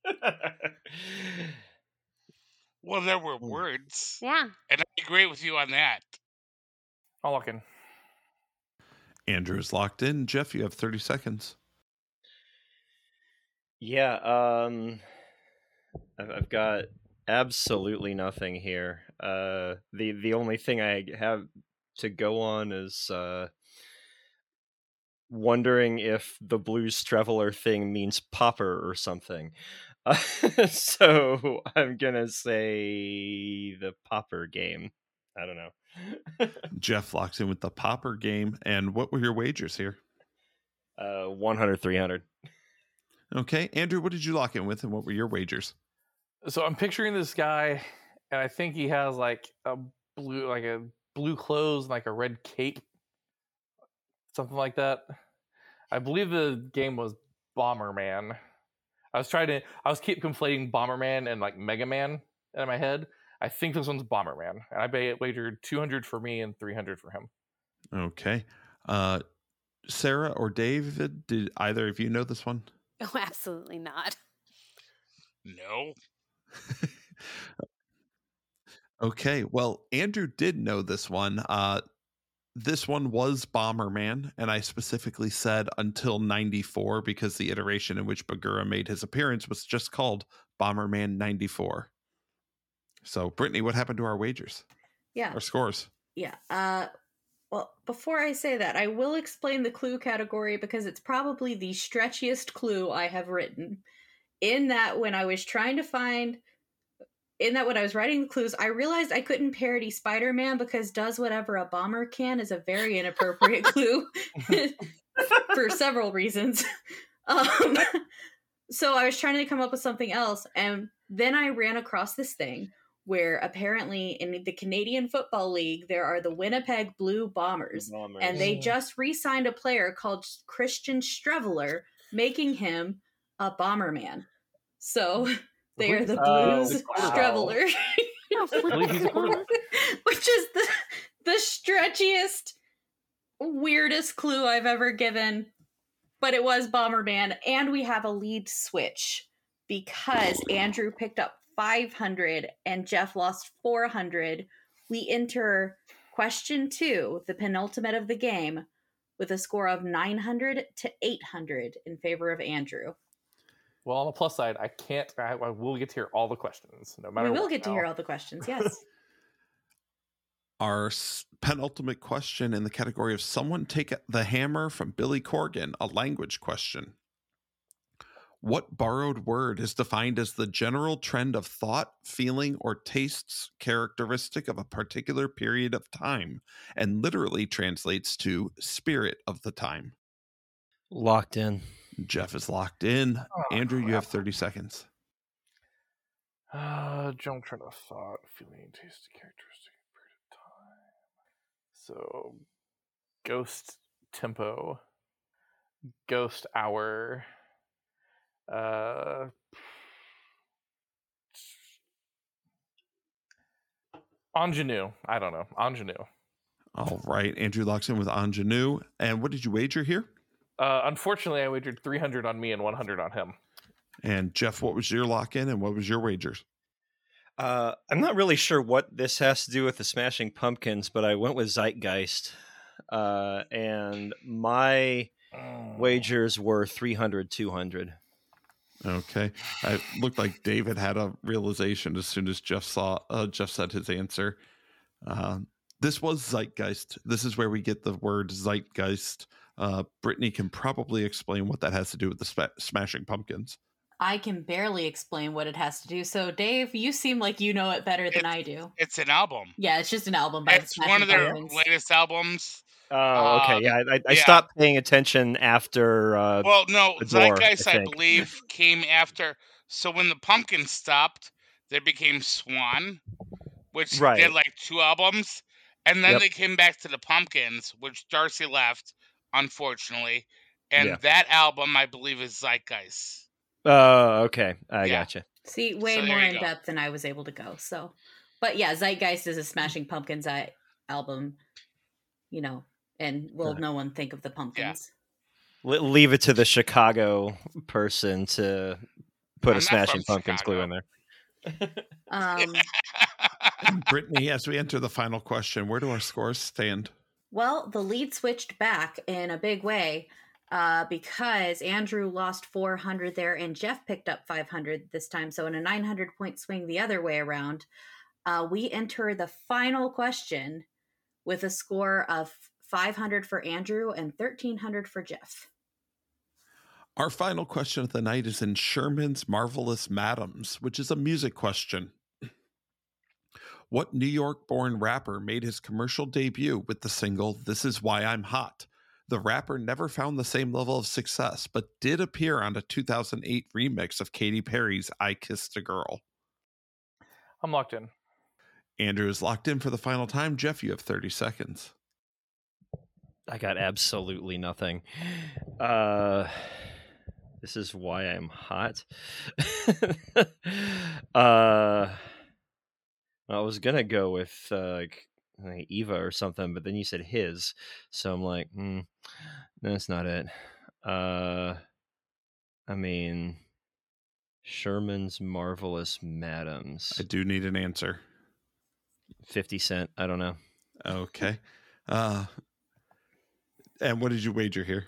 Well, there were Hmm. words, Yeah. and I agree with you on that. I'll lock in. Andrew's locked in. Jeff, you have 30 seconds. Yeah, um I've, I've got absolutely nothing here. Uh the the only thing I have to go on is uh wondering if the blues traveler thing means popper or something. Uh, so I'm going to say the popper game. I don't know. Jeff locks in with the popper game. And what were your wagers here? uh 100 300. Okay. Andrew, what did you lock in with and what were your wagers? So I'm picturing this guy, and I think he has like a blue, like a blue clothes, and like a red cape, something like that. I believe the game was Bomberman. I was trying to, I was keep conflating Bomberman and like Mega Man in my head. I think this one's Bomberman, and I ba- wagered 200 for me and 300 for him. Okay. Uh Sarah or David, did either of you know this one? Oh, absolutely not. No. okay. Well, Andrew did know this one. Uh this one was Bomberman, and I specifically said until 94 because the iteration in which Bagura made his appearance was just called Bomberman 94. So, Brittany, what happened to our wagers? Yeah, Our scores? yeah. Uh, well, before I say that, I will explain the clue category because it's probably the stretchiest clue I have written. In that, when I was trying to find, in that when I was writing the clues, I realized I couldn't parody Spider Man because does whatever a bomber can is a very inappropriate clue for several reasons. Um, so I was trying to come up with something else, and then I ran across this thing where apparently in the Canadian Football League there are the Winnipeg Blue Bombers, and they just re-signed a player called Christian Streveler, making him a Bomberman. So they are the Blues oh, wow. Streveler, I believe he's a quarterback. which is the the stretchiest, weirdest clue I've ever given. But it was Bomberman, and we have a lead switch because Andrew picked up 500 and Jeff lost 400. We enter question two, the penultimate of the game, with a score of 900 to 800 in favor of Andrew. Well, on the plus side, I can't. I, I will get to hear all the questions, no matter. We will what get to now. hear all the questions, yes. Our penultimate question in the category of someone take the hammer from Billy Corgan, a language question. What borrowed word is defined as the general trend of thought, feeling, or tastes characteristic of a particular period of time and literally translates to spirit of the time? Locked in. Jeff is locked in. Oh, Andrew, you have 30 seconds. Uh, jump train of thought, feeling, taste, characteristic period of time. So, Ghost Tempo, Ghost Hour, uh, Ingenue. I don't know. Ingenue. All right. Andrew locks in with Ingenue. And what did you wager here? Uh, unfortunately, I wagered 300 on me and 100 on him. And Jeff, what was your lock in and what was your wagers? Uh, I'm not really sure what this has to do with the Smashing Pumpkins, but I went with Zeitgeist. Uh, and my Oh. wagers were 300, 200. Okay. It looked like David had a realization as soon as Jeff saw uh, Jeff said his answer. Uh, this was Zeitgeist. This is where we get the word Zeitgeist. Uh, Brittany can probably explain what that has to do with the spa- Smashing Pumpkins. I can barely explain what it has to do. So, Dave, you seem like you know it better than I do. It's an album. Yeah, it's just an album by the It's one of their Pumpkins. latest albums. Oh, okay. Um, Yeah, I, I yeah. stopped paying attention after. Uh, Well, no, The Zeitgeist, I I, believe, came after. So when the Pumpkins stopped, they became Zwan, which Right. did like two albums, and then Yep. they came back to the Pumpkins, which Darcy left, unfortunately. And Yeah. that album, I believe, is Zeitgeist. Oh, okay. I Yeah. gotcha. See, way So more in go. depth than I was able to go. So, but yeah, Zeitgeist is a Smashing Pumpkins I- album, you know, and will Right. no one think of the Pumpkins? Le- leave it to the Chicago person to put I'm a Smashing from Pumpkins glue in there. Um, Brittany, as we enter the final question, where do our scores stand? Well, the lead switched back in a big way uh, because Andrew lost 400 there and Jeff picked up 500 this time. So, in a 900 point swing the other way around, uh, we enter the final question with a score of 500 for Andrew and 1300 for Jeff. Our final question of the night is in Sherman's Marvelous Madams, which is a music question. What New York born rapper made his commercial debut with the single This Is Why I'm Hot? The rapper never found the same level of success, but did appear on a 2008 remix of Katy Perry's I Kissed a Girl. I'm locked in. Andrew is locked in for the final time. Jeff, you have 30 seconds. I got absolutely nothing. Uh, this is why I'm hot. uh, I was gonna go with uh, like Eva or something, but then you said his, so I'm like, mm, that's not it. Uh, I mean, Sherman's Marvelous Madams, I do need an answer. Fifty Cent. I don't know. Okay. Uh, and what did you wager here?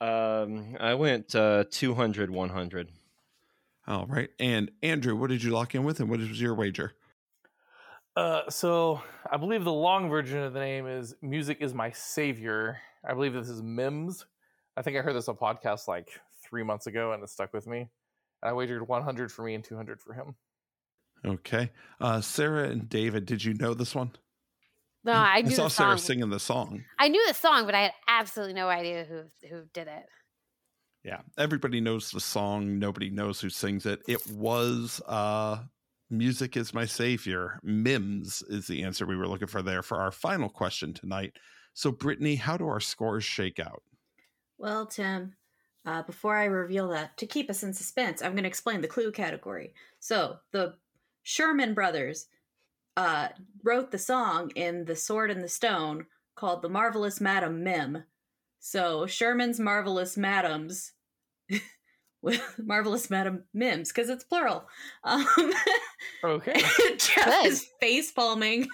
Um, I went uh, 200, 100. All right. And Andrew, what did you lock in with and what was your wager? Uh, so I believe the long version of the name is "Music Is My Savior." I believe this is Mims. I think I heard this on a podcast like three months ago, and it stuck with me. And I wagered 100 for me and 200 for him. Okay. Uh, Sara and David, did you know this one? No, I knew saw the Sarah singing the song. I knew the song, but I had absolutely no idea who who did it. Yeah. Everybody knows the song. Nobody knows who sings it. It was uh, Music is My Savior. Mims is the answer we were looking for there for our final question tonight. So, Brittany, how do our scores shake out? Well, Tim, uh, before I reveal that, to keep us in suspense, I'm going to explain the clue category. So, the Sherman brothers uh, wrote the song in The Sword and the Stone called The Marvelous Madam Mim. So, Sherman's Marvelous Madams. With Marvelous Madam Mims, because it's plural. Um, Okay. Jeff Good. is face palming,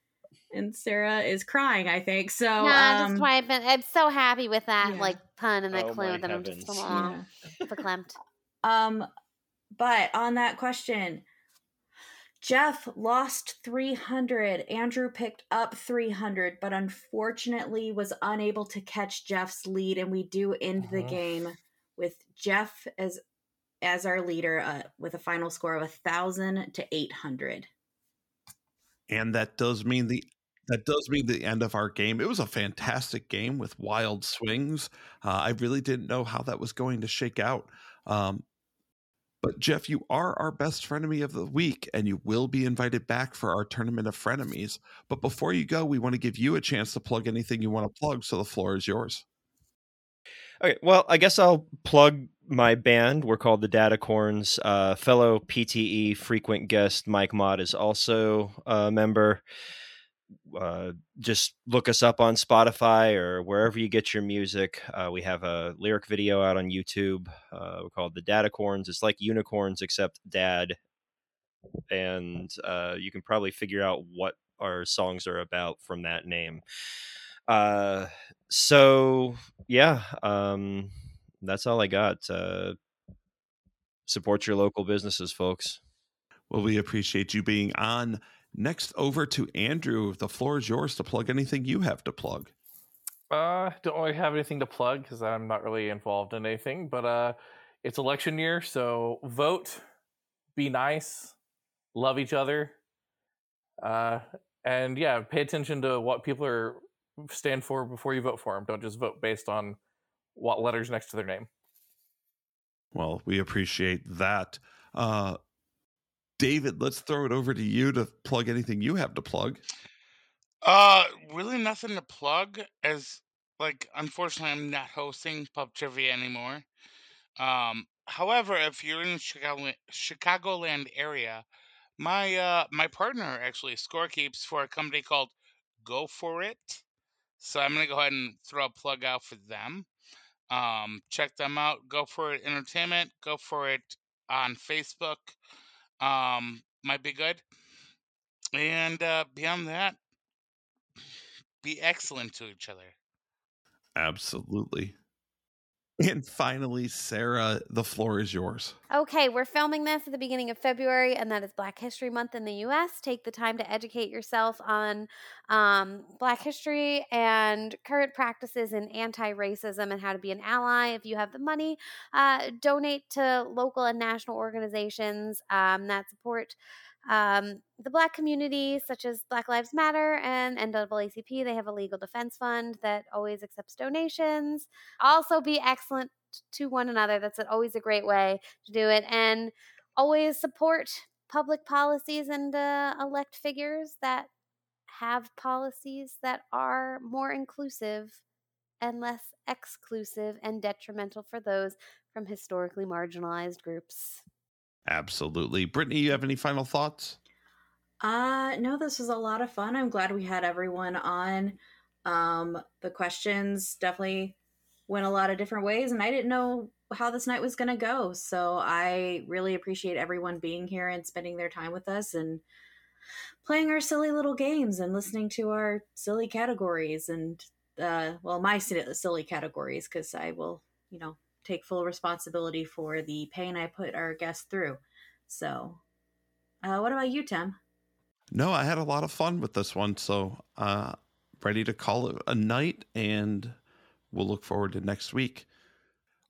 and Sara is crying. I think so. nah, um, that's why I've been. I'm so happy with that yeah. like pun and that Oh, clue my that I'm just heavens. along verklempt. Um, but on that question, Jeff lost 300. Andrew picked up 300, but unfortunately was unable to catch Jeff's lead, and we do end the Mhm. game with Jeff as as our leader uh, with a final score of a thousand to 800. and that does mean the that does mean the end of our game. It was a fantastic game with wild swings. Uh, I really didn't know how that was going to shake out. Um, But Jeff, you are our best frenemy of the week, and you will be invited back for our tournament of frenemies. But before you go, we want to give you a chance to plug anything you want to plug, so the floor is yours. Okay, well, I guess I'll plug my band. We're called the Dadicorns. Uh, fellow PTE frequent guest Mike Mott is also a member. Uh, just look us up on Spotify or wherever you get your music. Uh, we have a lyric video out on YouTube. Uh, we're called the Dadicorns. It's like unicorns except dad, and uh, you can probably figure out what our songs are about from that name. Uh, so yeah, um, that's all I got. Uh, support your local businesses, folks. Well, we appreciate you being on. Next, over to Andrew. The floor is yours to plug anything you have to plug. Uh, don't really have anything to plug because I'm not really involved in anything. But uh, it's election year, so vote, be nice, love each other, uh, and yeah, pay attention to what people are stand for before you vote for them. Don't just vote based on what letters next to their name. Well, we appreciate that. Uh, David, let's throw it over to you to plug anything you have to plug. Uh, really nothing to plug as like unfortunately I'm not hosting pub trivia anymore. Um, however, if you're in the Chicago Chicagoland area, my uh my partner actually scorekeeps for a company called Go For It. So I'm gonna go ahead and throw a plug out for them. Um, check them out. Go for it entertainment. Go for it on Facebook. Um, might be good. And uh, beyond that, be excellent to each other. Absolutely. And finally, Sara, the floor is yours. Okay, we're filming this at the beginning of February, and that is Black History Month in the U.S. Take the time to educate yourself on um, Black history and current practices in anti racism and how to be an ally. If you have the money, uh, donate to local and national organizations um, that support um, the Black community, such as Black Lives Matter and NAACP, they have a legal defense fund that always accepts donations. Also, be excellent to one another. That's always a great way to do it. And always support public policies and uh, elect figures that have policies that are more inclusive and less exclusive and detrimental for those from historically marginalized groups. Absolutely. Brittany, you have any final thoughts? Uh no, this was a lot of fun. I'm glad we had everyone on. Um the questions definitely went a lot of different ways and I didn't know how this night was going to go. So I really appreciate everyone being here and spending their time with us and playing our silly little games and listening to our silly categories and uh well my silly categories cuz I will, you know, take full responsibility for the pain I put our guests through. So, uh, what about you, Tim? No, I had a lot of fun with this one. So, uh, ready to call it a night, and we'll look forward to next week.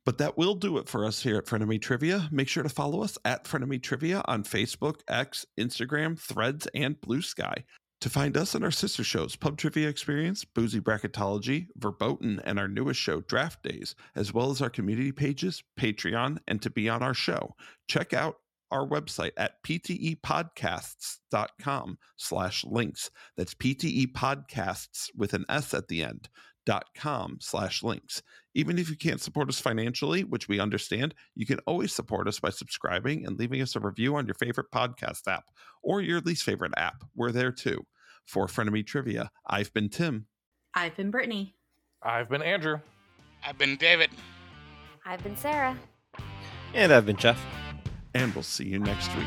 But that will do it for us here at Frenemy Trivia. Make sure to follow us at Frenemy Trivia on Facebook, X, Instagram, Threads, and Blue Sky. To find us and our sister shows, Pub Trivia Experience, Boozy Bracketology, Verboten, and our newest show, Draught Daze, as well as our community pages, Patreon, and to be on our show, check out our website at ptepodcasts.com slash links. That's ptepodcasts with an S at the end dot com slash links. Even if you can't support us financially, which we understand, you can always support us by subscribing and leaving us a review on your favorite podcast app or your least favorite app. We're there too. For Frenemy Trivia, I've been Tim. I've been Brittany. I've been Andrew. I've been David. I've been Sara. And I've been Jeff. And we'll see you next week.